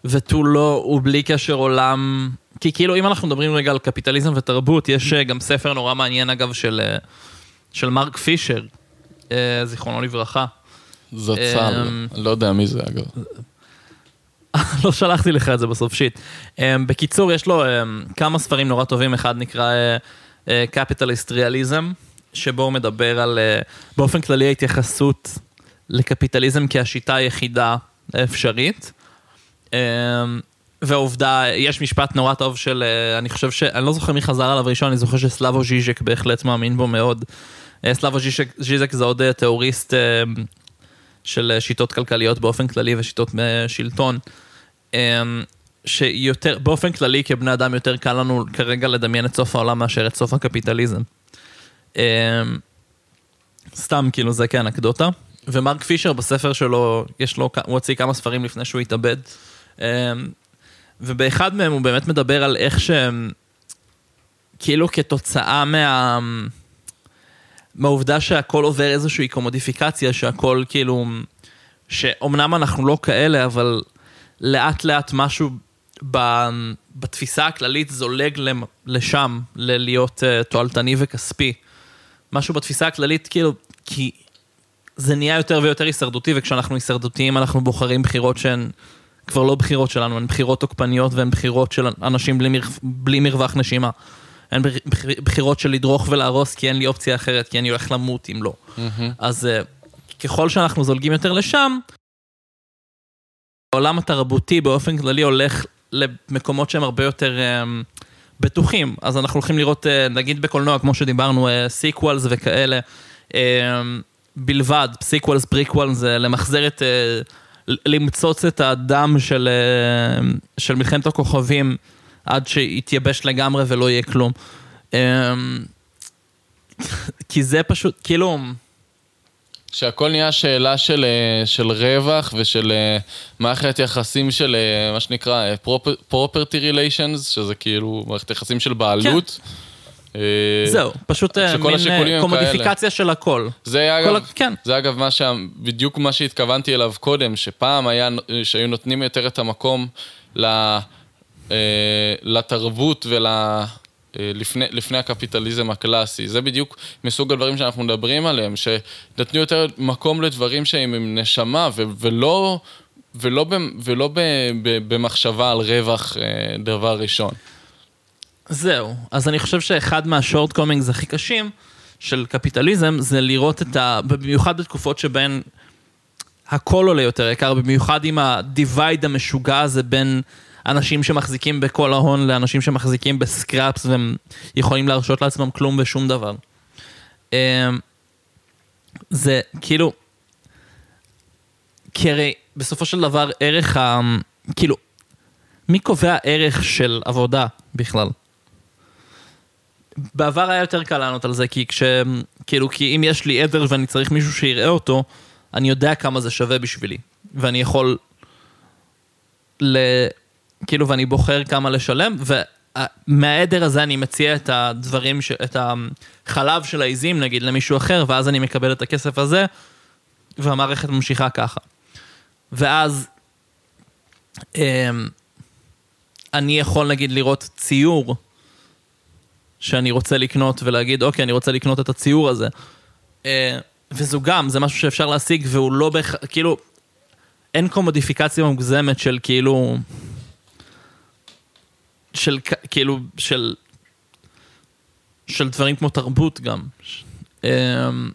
ותו לא, הוא בלי קשר עולם... כי כאילו, אם אנחנו מדברים רגע על קפיטליזם ותרבות, יש אה, גם ספר נורא מעניין, אגב, של, אה, של מרק פישר, אה, זיכרונו לברכה. זצ"ל, לא יודע מי זה, אגב. לא שלחתי לך את זה בסוף, שיט. בקיצור, יש לו כמה ספרים נורא טובים, אחד נקרא קפיטליסט ריאליזם, שבו הוא מדבר על, באופן כללי, ההתייחסות לקפיטליזם כהשיטה היחידה האפשרית. אמ, והעובדה, יש משפט נורא טוב של, אה, אני חושב ש... אני לא זוכר מי חזר עליו ראשון, אני זוכר שסלאבו ז'יז'ק בהחלט מאמין בו מאוד. אה, סלאבו ז'יז'ק זה עוד אה, תיאוריסט של שיטות כלכליות באופן כללי ושיטות שלטון. אמ, שיותר, באופן כללי כבני אדם יותר קל לנו כרגע לדמיין את סוף העולם מאשר את סוף הקפיטליזם. אמ, סתם, כאילו זה כאנקדוטה. ומרק פישר בספר שלו, יש לו, הוא הוציא כמה ספרים לפני שהוא התאבד. אמ, ובאחד מהם הוא באמת מדבר על איך שהם, כאילו כתוצאה מה... מהעובדה שהכל עובר איזושהי קומודיפיקציה, שהכל כאילו, שאומנם אנחנו לא כאלה, אבל לאט לאט משהו ב, בתפיסה הכללית זולג לשם, ללהיות uh, תועלתני וכספי. משהו בתפיסה הכללית, כאילו, כי זה נהיה יותר ויותר הישרדותי, וכשאנחנו הישרדותיים אנחנו בוחרים בחירות שהן כבר לא בחירות שלנו, הן בחירות תוקפניות והן בחירות של אנשים בלי, מר... בלי מרווח נשימה. הן בח- בח- בחירות של לדרוך ולהרוס, כי אין לי אופציה אחרת, כי אני הולך למות אם לא. אז uh, ככל שאנחנו זולגים יותר לשם, העולם התרבותי באופן כללי הולך למקומות שהם הרבה יותר um, בטוחים. אז אנחנו הולכים לראות, uh, נגיד בקולנוע, כמו שדיברנו, sequels וכאלה, um, בלבד, sequels, prequels, למחזר את, uh, למצוץ את הדם של, uh, של מלחמת הכוכבים עד שיתייבש לגמרי ולא יהיה כלום. Um, כי זה פשוט, כאילו... שהכל נהיה שאלה של, אה, של רווח ושל אה, מערכת יחסים של אה, מה שנקרא אה, property relations, שזה כאילו מערכת יחסים של בעלות. אה, זהו, פשוט אה, מין אה, קומודיפיקציה של הכל. זה כל אגב, כן. זה אגב מה שה... בדיוק מה שהתכוונתי אליו קודם, שפעם היה, שהיו נותנים יותר את המקום ל... אה, לתרבות ול... אה, לפני, לפני הקפיטליזם הקלאסי. זה בדיוק מסוג הדברים שאנחנו מדברים עליהם, שנתנו יותר מקום לדברים שהם עם נשמה ו- ולא, ולא, ב- ולא ב- ב- במחשבה על רווח אה, דבר ראשון. זהו, אז אני חושב שאחד מהשורט קומינגס הכי קשים של קפיטליזם זה לראות את ה... במיוחד בתקופות שבהן הכל עולה יותר יקר, במיוחד עם הדיווייד המשוגע הזה בין אנשים שמחזיקים בכל ההון לאנשים שמחזיקים בסקראפס והם יכולים להרשות לעצמם כלום ושום דבר. אמ, זה כאילו, כי הרי בסופו של דבר ערך ה... כאילו, מי קובע ערך של עבודה בכלל? בעבר היה יותר קל לענות על זה, כי כש... כאילו, כי אם יש לי עדר ואני צריך מישהו שיראה אותו, אני יודע כמה זה שווה בשבילי. ואני יכול ל... כאילו, ואני בוחר כמה לשלם, ומהעדר הזה אני מציע את הדברים, ש... את החלב של העיזים, נגיד, למישהו אחר, ואז אני מקבל את הכסף הזה, והמערכת ממשיכה ככה. ואז אמ, אני יכול, נגיד, לראות ציור שאני רוצה לקנות ולהגיד, אוקיי, אני רוצה לקנות את הציור הזה. אה, וזו גם, זה משהו שאפשר להשיג, והוא לא בהכ... כאילו, אין קומודיפיקציה מוגזמת של כאילו... של כאילו, של... של דברים כמו תרבות גם. אמ,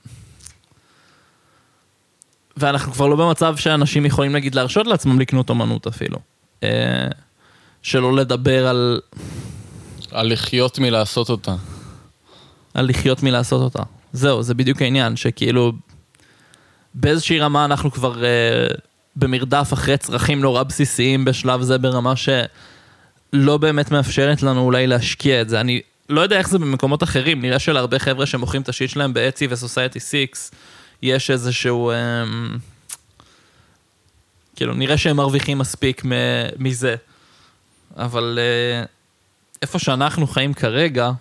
ואנחנו כבר לא במצב שאנשים יכולים נגיד להרשות לעצמם לקנות אומנות אפילו. אה, שלא לדבר על, על לחיות מלעשות אותה. על לחיות מלעשות אותה. זהו, זה בדיוק העניין, שכאילו באיזושהי רמה אנחנו כבר אה, במרדף אחרי צרכים נורא בסיסיים בשלב זה ברמה שלא באמת מאפשרת לנו אולי להשקיע את זה. אני לא יודע איך זה במקומות אחרים, נראה שלהרבה חבר'ה שמוכרים את השיט שלהם באצי וסוסייטי 6, יש איזשהו... אה, כאילו, נראה שהם מרוויחים מספיק מזה. אבל אה, איפה שאנחנו חיים כרגע,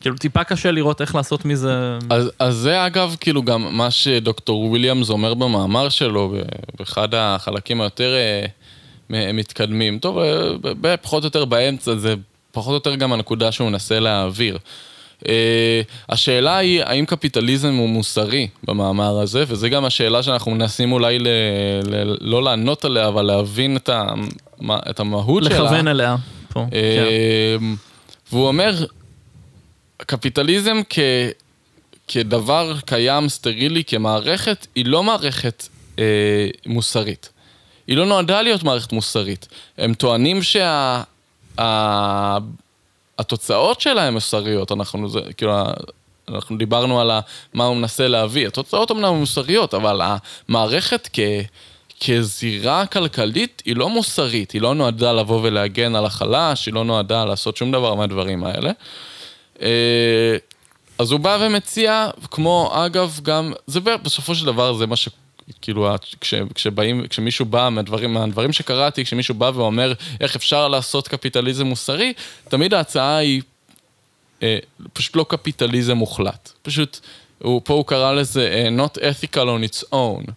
כאילו טיפה קשה לראות איך לעשות מזה... אז, אז זה אגב כאילו גם מה שדוקטור וויליאמס אומר במאמר שלו, באחד החלקים היותר אה, מתקדמים. טוב, אה, פחות או יותר באמצע, זה פחות או יותר גם הנקודה שהוא מנסה להעביר. אה, השאלה היא, האם קפיטליזם הוא מוסרי במאמר הזה, וזה גם השאלה שאנחנו מנסים אולי ל, ל, לא לענות עליה, אבל להבין את, ה, מה- את המהות שלה. לכוון אליה. פה, כן. אה, והוא אומר, קפיטליזם כ, כדבר קיים, סטרילי, כמערכת, היא לא מערכת אה, מוסרית. היא לא נועדה להיות מערכת מוסרית. הם טוענים שה... ה, התוצאות שלה הן מוסריות, אנחנו, זה, כאילו, אנחנו דיברנו על מה הוא מנסה להביא. התוצאות אמנם מוסריות, אבל המערכת כ, כזירה כלכלית היא לא מוסרית, היא לא נועדה לבוא ולהגן על החלש, היא לא נועדה לעשות שום דבר מהדברים האלה. אה, אז הוא בא ומציע, כמו אגב גם, זה בסופו של דבר זה מה ש... כאילו, כש, כשבאים, כשמישהו בא מהדברים, מהדברים שקראתי, כשמישהו בא ואומר איך אפשר לעשות קפיטליזם מוסרי, תמיד ההצעה היא אה, פשוט לא קפיטליזם מוחלט. פשוט, הוא, פה הוא קרא לזה אה, not ethical on its own.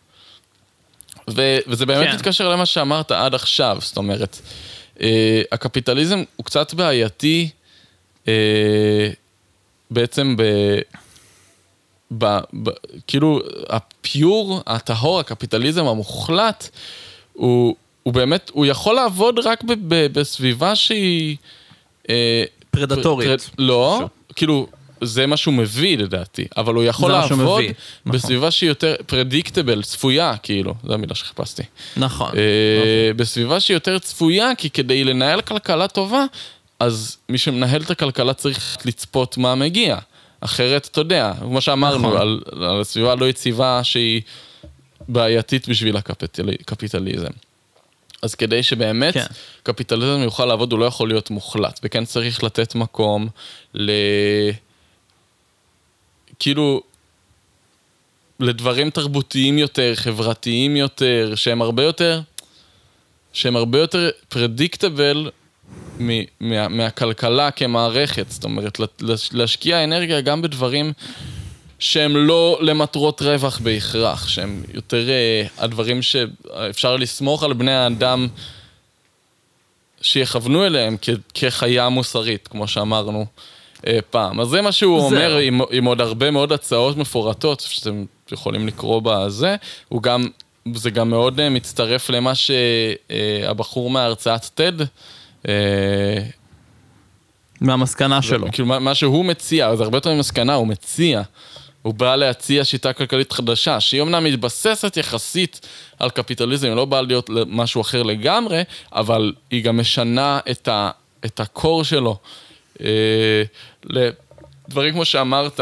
ו, וזה באמת כן. מתקשר למה שאמרת עד עכשיו, זאת אומרת, אה, הקפיטליזם הוא קצת בעייתי אה, בעצם ב... ב, ב, כאילו, הפיור, הטהור, הקפיטליזם המוחלט, הוא, הוא באמת, הוא יכול לעבוד רק ב, ב, בסביבה שהיא... אה, פרדטורית. פר, פר, לא, משהו. כאילו, זה מה שהוא מביא לדעתי, אבל הוא יכול לעבוד נכון. בסביבה נכון. שהיא יותר פרדיקטבל, צפויה, כאילו, זו המילה שחיפשתי. נכון. אה, נכון. בסביבה שהיא יותר צפויה, כי כדי לנהל כלכלה טובה, אז מי שמנהל את הכלכלה צריך לצפות מה מגיע. אחרת, אתה יודע, כמו שאמרנו, נכון. על, על הסביבה הלא יציבה שהיא בעייתית בשביל הקפיטליזם. אז כדי שבאמת כן. קפיטליזם יוכל לעבוד, הוא לא יכול להיות מוחלט, וכן צריך לתת מקום ל... כאילו, לדברים תרבותיים יותר, חברתיים יותר, שהם הרבה יותר, שהם הרבה יותר פרדיקטבל מה, מהכלכלה כמערכת. זאת אומרת, להשקיע אנרגיה גם בדברים שהם לא למטרות רווח בהכרח, שהם יותר uh, הדברים שאפשר לסמוך על בני האדם שיכוונו אליהם כ- כחיה מוסרית, כמו שאמרנו פעם. אז זה מה שהוא זה... אומר עם, עם עוד הרבה מאוד הצעות מפורטות, שאתם יכולים לקרוא בזה. הוא גם, זה גם מאוד uh, מצטרף למה שהבחור uh, מהרצאת TED, מהמסקנה שלו. כאילו, מה, מה שהוא מציע, זה הרבה יותר ממסקנה, הוא מציע. הוא בא להציע שיטה כלכלית חדשה, שהיא אמנם מתבססת יחסית על קפיטליזם, היא לא באה להיות משהו אחר לגמרי, אבל היא גם משנה את, ה, את הקור שלו. אה, לדברים כמו שאמרת,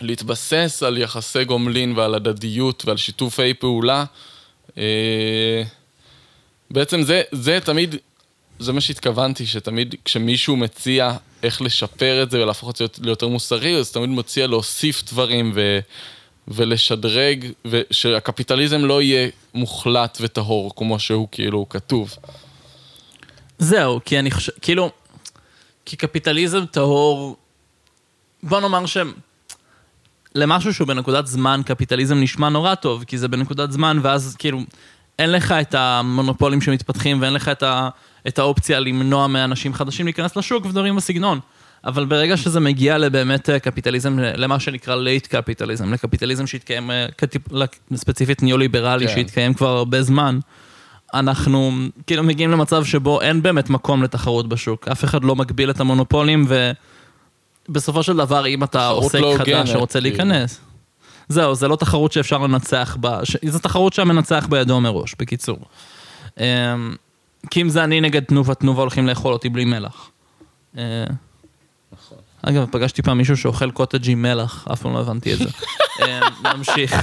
להתבסס על יחסי גומלין ועל הדדיות ועל שיתופי פעולה. אה, בעצם זה, זה תמיד זה מה שהתכוונתי, שתמיד כשמישהו מציע איך לשפר את זה ולהפוך את זה ליותר מוסרי, אז תמיד מציע להוסיף דברים ו... ולשדרג, ושהקפיטליזם לא יהיה מוחלט וטהור כמו שהוא כאילו כתוב. זהו, כי אני חושב, כאילו, כי קפיטליזם טהור, בוא נאמר ש... למשהו שהוא בנקודת זמן, קפיטליזם נשמע נורא טוב, כי זה בנקודת זמן, ואז כאילו, אין לך את המונופולים שמתפתחים ואין לך את ה... את האופציה למנוע מאנשים חדשים להיכנס לשוק ודברים בסגנון. אבל ברגע שזה מגיע לבאמת אה, קפיטליזם, למה שנקרא late capitalism, לקפיטליזם שהתקיים, אה, ספציפית ניאו-ליברלי, כן. שהתקיים כבר הרבה זמן, אנחנו כאילו מגיעים למצב שבו אין באמת מקום לתחרות בשוק. אף אחד לא מגביל את המונופולים, ובסופו של דבר, אם אתה עוסק חדש שרוצה כאילו. להיכנס... זהו, זה לא תחרות שאפשר לנצח בה, זו תחרות שהמנצח בידו מראש, בקיצור. אמ, כי אם זה אני נגד תנובה, תנובה הולכים לאכול אותי בלי מלח. אה, נכון. אגב, פגשתי פעם מישהו שאוכל קוטג' עם מלח, אף פעם לא הבנתי את זה. נמשיך.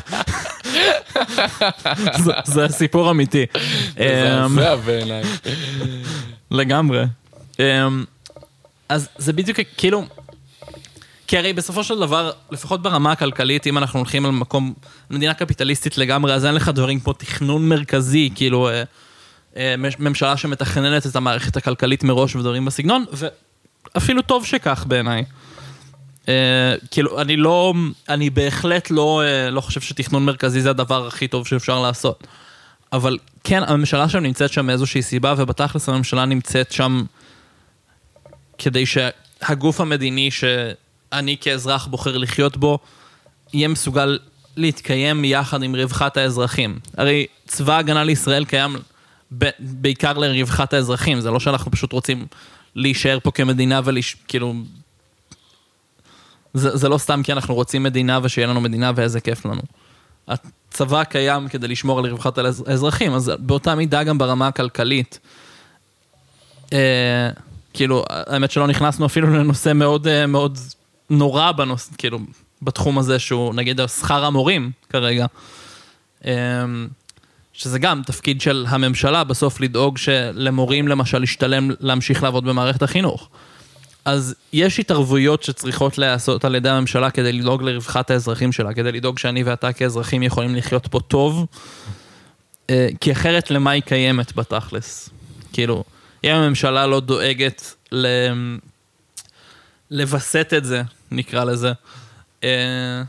זה סיפור אמיתי. זה מזעזע בעיניי. לגמרי. אז זה בדיוק כאילו, כי הרי בסופו של דבר, לפחות ברמה הכלכלית, אם אנחנו הולכים על מקום, מדינה קפיטליסטית לגמרי, אז אין לך דברים כמו תכנון מרכזי, כאילו... אה, אה, ממשלה שמתכננת את המערכת הכלכלית מראש ודברים בסגנון, ואפילו טוב שכך בעיניי. Uh, כאילו, אני לא, אני בהחלט לא, uh, לא חושב שתכנון מרכזי זה הדבר הכי טוב שאפשר לעשות. אבל כן, הממשלה שם נמצאת שם מאיזושהי סיבה, ובתכלס הממשלה נמצאת שם כדי שהגוף המדיני שאני כאזרח בוחר לחיות בו, יהיה מסוגל להתקיים יחד עם רווחת האזרחים. הרי צבא ההגנה לישראל קיים בעיקר לרווחת האזרחים, זה לא שאנחנו פשוט רוצים להישאר פה כמדינה וכאילו... זה, זה לא סתם כי אנחנו רוצים מדינה ושיהיה לנו מדינה ואיזה כיף לנו. הצבא קיים כדי לשמור על רווחת האזרחים, אז באותה מידה גם ברמה הכלכלית. אה, כאילו, האמת שלא נכנסנו אפילו לנושא מאוד אה, מאוד נורא בנושא, כאילו, בתחום הזה שהוא נגיד שכר המורים כרגע. אה, שזה גם תפקיד של הממשלה בסוף לדאוג שלמורים למשל ישתלם להמשיך לעבוד במערכת החינוך. אז יש התערבויות שצריכות להיעשות על ידי הממשלה כדי לדאוג לרווחת האזרחים שלה, כדי לדאוג שאני ואתה כאזרחים יכולים לחיות פה טוב, אה, כי אחרת למה היא קיימת בתכלס? כאילו, אם הממשלה לא דואגת ל... לווסת את זה, נקרא לזה, אה,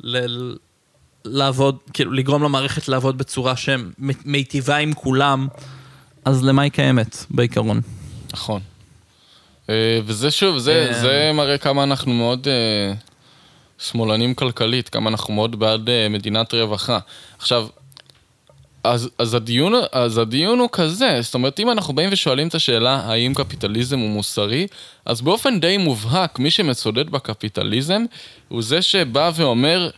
ל... לעבוד, כאילו לגרום למערכת לעבוד בצורה שמיטיבה עם כולם, אז למה היא קיימת, בעיקרון? נכון. אה, וזה שוב, זה, אה. זה מראה כמה אנחנו מאוד אה, שמאלנים כלכלית, כמה אנחנו מאוד בעד אה, מדינת רווחה. עכשיו, אז, אז, הדיון, אז הדיון הוא כזה, זאת אומרת, אם אנחנו באים ושואלים את השאלה האם קפיטליזם הוא מוסרי, אז באופן די מובהק, מי שמצודד בקפיטליזם הוא זה שבא ואומר,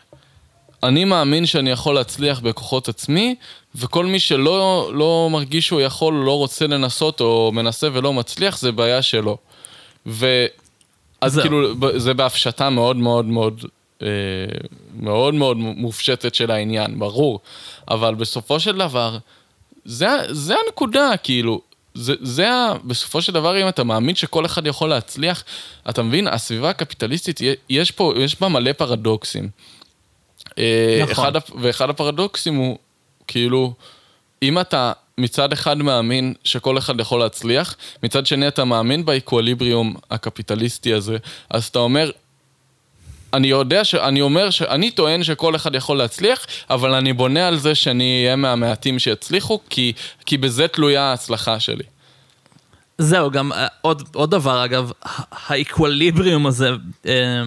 אני מאמין שאני יכול להצליח בכוחות עצמי, וכל מי שלא לא מרגיש שהוא יכול, לא רוצה לנסות, או מנסה ולא מצליח, זה בעיה שלו. ו... אז זהו. כאילו, זה בהפשטה מאוד מאוד מאוד, אה, מאוד מאוד מופשטת של העניין, ברור. אבל בסופו של דבר, זה, זה הנקודה, כאילו, זה, זה ה... בסופו של דבר, אם אתה מאמין שכל אחד יכול להצליח, אתה מבין, הסביבה הקפיטליסטית, יש פה, יש בה מלא פרדוקסים. אה, נכון. אחד, ואחד הפרדוקסים הוא, כאילו, אם אתה מצד אחד מאמין שכל אחד יכול להצליח, מצד שני אתה מאמין באקווליבריום הקפיטליסטי הזה, אז אתה אומר, אני יודע ש... אני אומר ש... אני טוען שכל אחד יכול להצליח, אבל אני בונה על זה שאני אהיה מהמעטים שיצליחו, כי, כי בזה תלויה ההצלחה שלי. זהו, גם אה, עוד, עוד דבר, אגב, ה- האקווליבריום הזה, אה,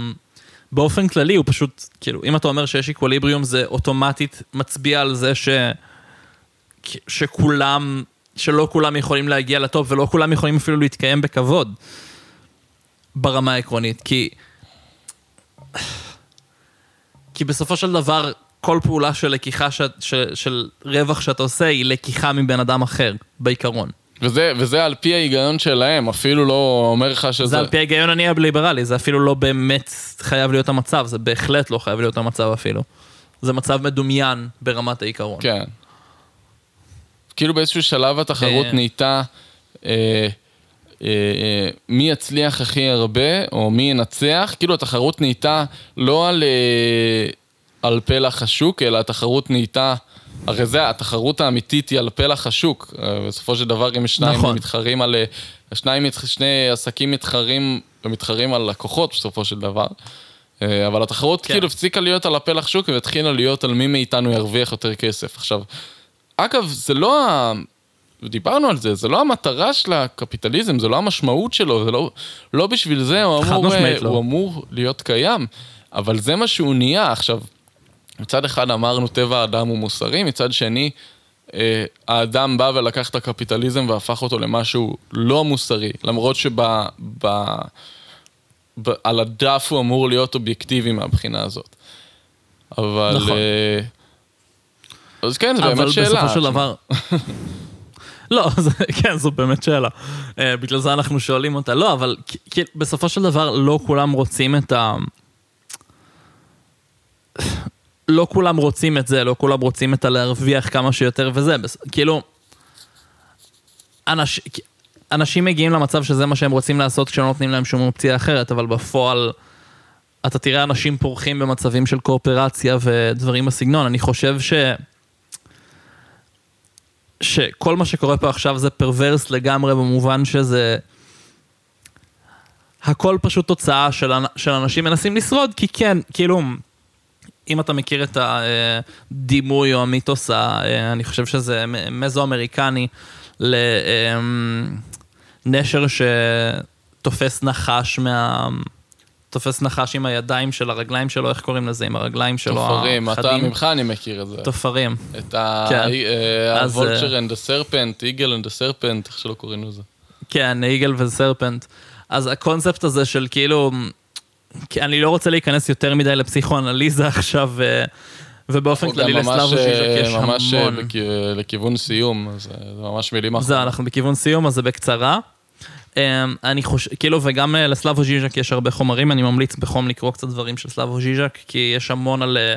באופן כללי הוא פשוט, כאילו, אם אתה אומר שיש אקווליבריום, זה אוטומטית מצביע על זה ש... שכולם, שלא כולם יכולים להגיע לטופ, ולא כולם יכולים אפילו להתקיים בכבוד, ברמה העקרונית, כי... כי בסופו של דבר, כל פעולה של לקיחה, ש... של, של רווח שאתה עושה, היא לקיחה מבן אדם אחר, בעיקרון. וזה, וזה על פי ההיגיון שלהם, אפילו לא אומר לך שזה... זה על פי ההיגיון אני הליברלי, זה אפילו לא באמת חייב להיות המצב, זה בהחלט לא חייב להיות המצב אפילו. זה מצב מדומיין ברמת העיקרון. כן. כאילו באיזשהו שלב התחרות אה. נהייתה אה, אה, אה, מי יצליח הכי הרבה, או מי ינצח, כאילו התחרות נהייתה לא על, אה, על פלח השוק, אלא התחרות נהייתה, הרי זה, התחרות האמיתית היא על פלח השוק. אה, בסופו של דבר, אם שניים נכון. מתחרים על... אה, שניים, שני עסקים מתחרים, ומתחרים על לקוחות בסופו של דבר. אבל התחרות כן. כאילו הפסיקה להיות על הפלח שוק והתחילה להיות על מי מאיתנו ירוויח יותר כסף. עכשיו, אגב, זה לא ה... דיברנו על זה, זה לא המטרה של הקפיטליזם, זה לא המשמעות שלו, זה לא, לא בשביל זה הוא אמור, אה, לא. הוא אמור להיות קיים, אבל זה מה שהוא נהיה. עכשיו, מצד אחד אמרנו טבע האדם הוא מוסרי, מצד שני, אה, האדם בא ולקח את הקפיטליזם והפך אותו למשהו לא מוסרי, למרות שב... ב, ב, על הדף הוא אמור להיות אובייקטיבי מהבחינה הזאת. אבל... נכון. אה, אז כן, זה באמת אבל שאלה. בסופו של דבר... לא, זה, כן, זו באמת שאלה. Uh, בגלל זה אנחנו שואלים אותה. לא, אבל כי בסופו של דבר לא כולם רוצים את ה... לא כולם רוצים את זה, לא כולם רוצים את הלהרוויח כמה שיותר וזה. בס- כאילו, אנש... אנשים מגיעים למצב שזה מה שהם רוצים לעשות כשלא נותנים להם שום אופציה אחרת, אבל בפועל אתה תראה אנשים פורחים במצבים של קואופרציה ודברים בסגנון. אני חושב ש... שכל מה שקורה פה עכשיו זה פרוורס לגמרי במובן שזה... הכל פשוט תוצאה של, של אנשים מנסים לשרוד, כי כן, כאילו, אם אתה מכיר את הדימוי או המיתוס, אני חושב שזה מזו-אמריקני, לנשר שתופס נחש מה... תופס נחש עם הידיים של הרגליים שלו, איך קוראים לזה? עם הרגליים שלו תופרים, אתה? ממך אני מכיר את זה. תופרים. את. אה, ה vulture אה, and ה serpent, eagle and ה serpent, איך שלא קוראים לזה. כן, eagle ו serpent. אז הקונספט הזה של כאילו, אני לא רוצה להיכנס יותר מדי לפסיכואנליזה עכשיו, ו- ובאופן כללי ממש, לסלבוי ז'יז'ק אה, יש ממש אה, המון. בכ- לכיוון סיום, אז אה, זה ממש מילים זהו, אחרונות. אנחנו בכיוון סיום, אז זה בקצרה. אמ, אני חושב, כאילו, וגם אה, לסלאבו ז'יז'ק יש הרבה חומרים, אני ממליץ בחום לקרוא קצת דברים של סלאבו ז'יז'ק, כי יש המון על אה,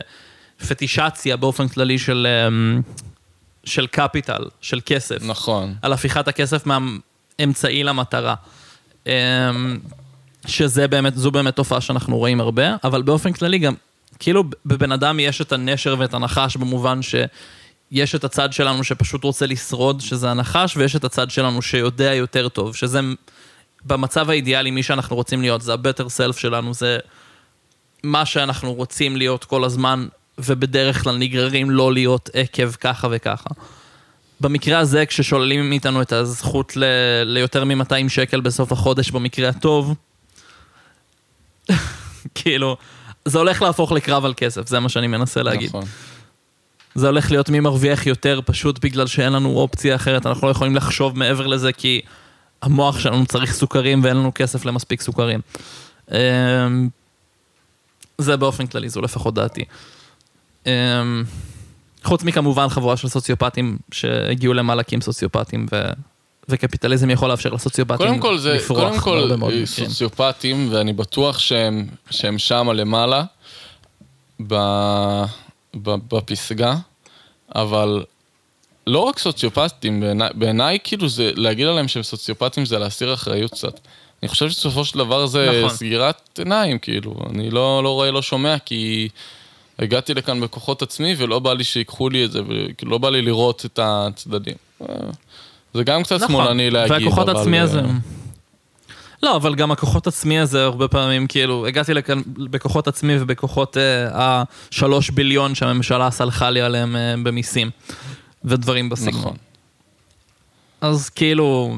פטישציה באופן כללי של, אמ, של קפיטל, של כסף. נכון. על הפיכת הכסף מהאמצעי למטרה. אמ, שזה באמת, זו באמת תופעה שאנחנו רואים הרבה, אבל באופן כללי גם, כאילו בבן אדם יש את הנשר ואת הנחש במובן שיש את הצד שלנו שפשוט רוצה לשרוד, שזה הנחש, ויש את הצד שלנו שיודע יותר טוב, שזה במצב האידיאלי מי שאנחנו רוצים להיות, זה ה-better self שלנו, זה מה שאנחנו רוצים להיות כל הזמן, ובדרך כלל נגררים לא להיות עקב ככה וככה. במקרה הזה, כששוללים מאיתנו את הזכות ל... ליותר מ-200 שקל בסוף החודש, במקרה הטוב, כאילו, זה הולך להפוך לקרב על כסף, זה מה שאני מנסה להגיד. נכון. זה הולך להיות מי מרוויח יותר, פשוט בגלל שאין לנו אופציה אחרת, אנחנו לא יכולים לחשוב מעבר לזה, כי המוח שלנו צריך סוכרים ואין לנו כסף למספיק סוכרים. אמ, זה באופן כללי, זו לפחות דעתי. אמ, חוץ מכמובן חבורה של סוציופטים שהגיעו למעלה כי הם סוציופטים, ו... וקפיטליזם יכול לאפשר לסוציופטים קודם כל זה, לפרוח קודם כל אה. סוציופטים, ואני בטוח שהם, שהם שמה למעלה, ב, בפסגה, אבל לא רק סוציופטים, בעיניי, בעיניי כאילו זה, להגיד עליהם שהם סוציופטים זה להסיר אחריות קצת. אני חושב שבסופו של דבר זה נכון. סגירת עיניים, כאילו, אני לא, לא רואה, לא שומע, כי הגעתי לכאן בכוחות עצמי ולא בא לי שיקחו לי את זה, וכאילו לא בא לי לראות את הצדדים. אה, זה גם קצת שמאלני להגיד, נכון. והכוחות אבל, עצמי אה, הזה... לא, אבל גם הכוחות עצמי הזה הרבה פעמים, כאילו, הגעתי לכאן בכוחות עצמי ובכוחות אה, השלוש ביליון שהממשלה סלחה לי עליהם אה, במיסים, ודברים בסגנון. נכון. אז כאילו...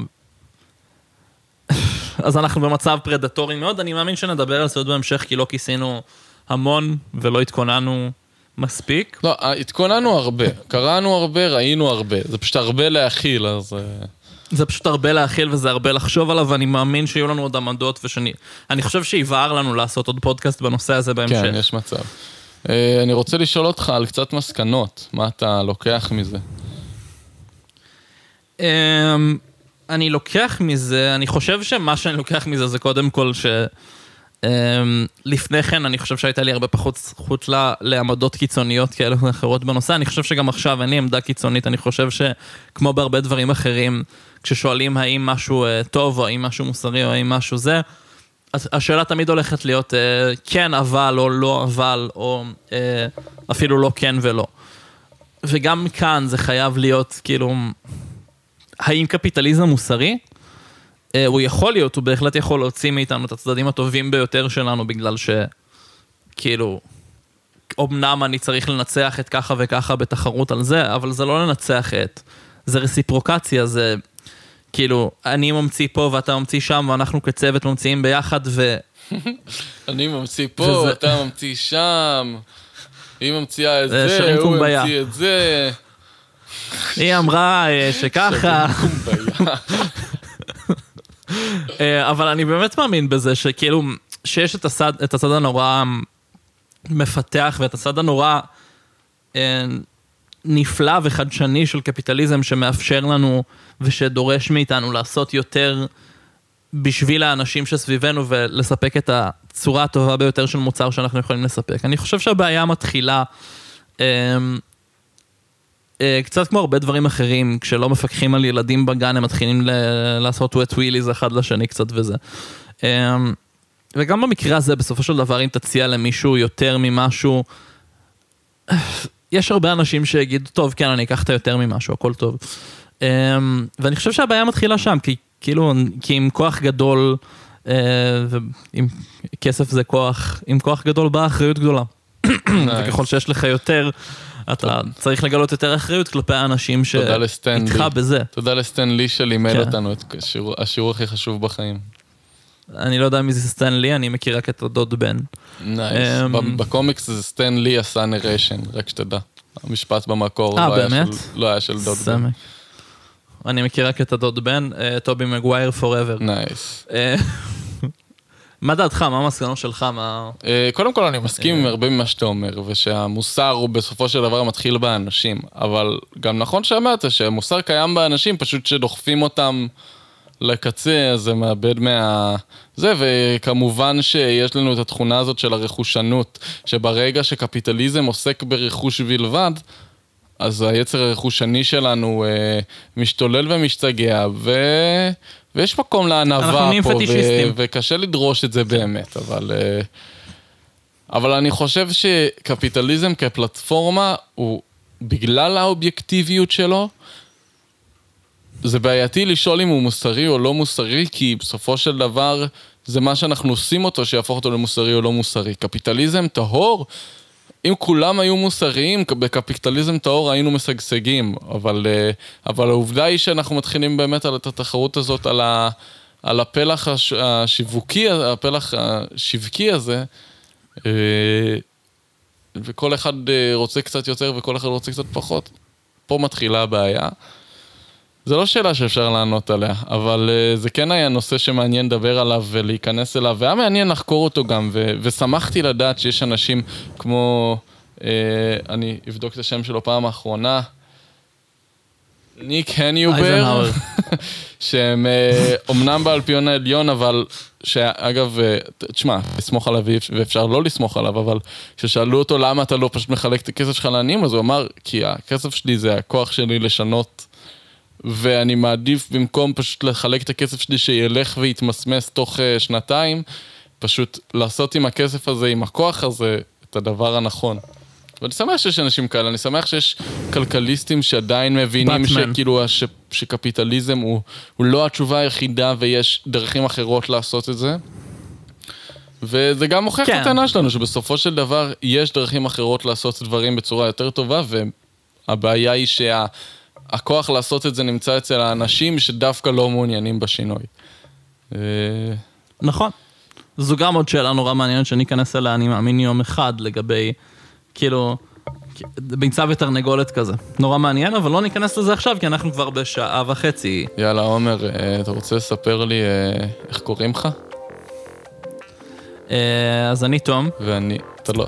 אז אנחנו במצב פרדטורי מאוד, אני מאמין שנדבר על זה עוד בהמשך, כי לא כיסינו המון ולא התכוננו מספיק. לא, התכוננו הרבה, קראנו הרבה, ראינו הרבה, זה פשוט הרבה להכיל, אז... זה פשוט הרבה להכיל וזה הרבה לחשוב עליו, ואני מאמין שיהיו לנו עוד עמדות ושאני... אני חושב שיבהר לנו לעשות עוד פודקאסט בנושא הזה בהמשך. כן, יש מצב. אה, אני רוצה לשאול אותך על קצת מסקנות, מה אתה לוקח מזה? אמ, אני לוקח מזה, אני חושב שמה שאני לוקח מזה זה קודם כל ש... אמ, לפני כן אני חושב שהייתה לי הרבה פחות זכות ל- לעמדות קיצוניות כאלה ואחרות בנושא, אני חושב שגם עכשיו אין לי עמדה קיצונית, אני חושב שכמו בהרבה דברים אחרים, כששואלים האם משהו אה, טוב או האם משהו מוסרי או האם משהו זה, השאלה תמיד הולכת להיות אה, כן אבל או לא אבל, או אה, אפילו לא כן ולא. וגם כאן זה חייב להיות כאילו, האם קפיטליזם מוסרי? הוא יכול להיות, הוא בהחלט יכול להוציא מאיתנו את הצדדים הטובים ביותר שלנו, בגלל ש... כאילו, אמנם אני צריך לנצח את ככה וככה בתחרות על זה, אבל זה לא לנצח את... זה רסיפרוקציה, זה כאילו, אני ממציא פה ואתה ממציא שם, ואנחנו כצוות ממציאים ביחד, ו... אני ממציא פה, וזה- אתה ממציא שם, היא ממציאה את זה הוא. ממציא את זה. היא אמרה אה, שככה. אה, אבל אני באמת מאמין בזה שכאילו, שיש את הצד, את הצד הנורא מפתח ואת הצד הנורא אה, נפלא וחדשני של קפיטליזם שמאפשר לנו ושדורש מאיתנו לעשות יותר בשביל האנשים שסביבנו ולספק את הצורה הטובה ביותר של מוצר שאנחנו יכולים לספק. אני חושב שהבעיה מתחילה אה, אה, קצת כמו הרבה דברים אחרים, כשלא מפקחים על ילדים בגן, הם מתחילים ל- לעשות wet wheelies אחד לשני קצת וזה. אה, וגם במקרה הזה, בסופו של דבר, אם תציע למישהו יותר ממשהו, יש הרבה אנשים שיגידו, טוב, כן, אני אקח את היותר ממשהו, הכל טוב. אה, ואני חושב שהבעיה מתחילה שם, כי כאילו, כי עם כוח גדול, אה, ועם כסף זה כוח, עם כוח גדול באה אחריות גדולה. וככל שיש לך יותר, אתה צריך לגלות יותר אחריות כלפי האנשים שאיתך. בזה. תודה לסטן לי שלימד כן. אותנו את השיעור הכי חשוב בחיים. אני לא יודע מי זה סטן לי, אני מכיר רק את הדוד בן. nice. אמ, בקומיקס זה סטן לי עשה narration, רק שתדע. המשפט במקור אה, לא היה? של- לא היה של דוד בן. אני מכיר רק את הדוד בן, אה, טובי מגווייר forever. Nice. אה, מה דעתך? מה המסקנות שלך? מה... קודם כל אני מסכים. עם הרבה ממה שאתה אומר, ושהמוסר הוא בסופו של דבר מתחיל באנשים, אבל גם נכון שאמרת שהמוסר קיים באנשים, פשוט שדוחפים אותם לקצה, אז זה מאבד מה... זה, וכמובן שיש לנו את התכונה הזאת של הרכושנות, שברגע שקפיטליזם עוסק ברכוש בלבד, אז היצר הרכושני שלנו אה, משתולל ומשתגע, ו... ויש מקום לענווה פה, ו... וקשה לדרוש את זה באמת, אבל... אה, אבל אני חושב שקפיטליזם כפלטפורמה, הוא, בגלל האובייקטיביות שלו, זה בעייתי לשאול אם הוא מוסרי או לא מוסרי, כי בסופו של דבר זה מה שאנחנו עושים אותו שיהפוך אותו למוסרי או לא מוסרי. קפיטליזם טהור, אם כולם היו מוסריים, בקפיטליזם טהור היינו משגשגים, אבל, אה, אבל העובדה היא שאנחנו מתחילים באמת על את התחרות הזאת, על, ה, על הפלח הש, השיווקי, הפלח השווקי הזה, אה, וכל אחד אה, רוצה קצת יותר וכל אחד רוצה קצת פחות. פה מתחילה הבעיה. זו לא שאלה שאפשר לענות עליה, אבל uh, זה כן היה נושא שמעניין לדבר עליו ולהיכנס אליו, והיה מעניין לחקור אותו גם, ו- ושמחתי לדעת שיש אנשים כמו, uh, אני אבדוק את השם שלו פעם האחרונה, ניק הניובר, שהם uh, אומנם באלפיון העליון, אבל שאגב, uh, תשמע, לסמוך עליו ואפשר לא לסמוך עליו, אבל כששאלו אותו למה אתה לא פשוט מחלק את הכסף שלך לעניים, אז הוא אמר, כי הכסף שלי זה הכוח שלי לשנות ואני מעדיף במקום פשוט לחלק את הכסף שלי שילך ויתמסמס תוך uh, שנתיים, פשוט לעשות עם הכסף הזה, עם הכוח הזה, את הדבר הנכון. ואני שמח שיש אנשים כאלה, אני שמח שיש כלכליסטים שעדיין מבינים שכאילו ש, שקפיטליזם הוא, הוא לא התשובה היחידה ויש דרכים אחרות לעשות את זה. וזה גם מוכיח כן. את הטענה שלנו, שבסופו של דבר יש דרכים אחרות לעשות דברים בצורה יותר טובה, והבעיה היא שה... הכוח לעשות את זה נמצא אצל האנשים שדווקא לא מעוניינים בשינוי. אה, נכון. זו גם עוד שאלה נורא מעניינת שאני אכנס אליה, אני מאמין יום אחד לגבי, כאילו, ביצה ותרנגולת כזה. נורא מעניין, אבל לא ניכנס לזה עכשיו, כי אנחנו כבר בשעה וחצי. יאללה, עומר, אה, אתה רוצה לספר לי אה, איך קוראים לך? אז אני תום. ואני, אתה לא...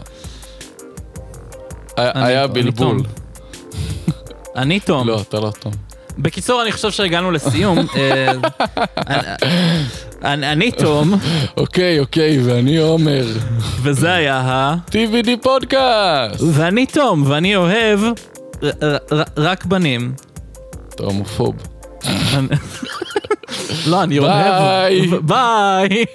היה בלבול. אני תום. לא, אתה לא תום. בקיצור, אני חושב שהגענו לסיום. אה, אני תום. אוקיי, אוקיי, ואני עומר. וזה היה ה... TVD פודקאסט. ואני תום, ואני אוהב רק בנים. אתה הומופוב. לא, אני אוהב... ביי. ביי.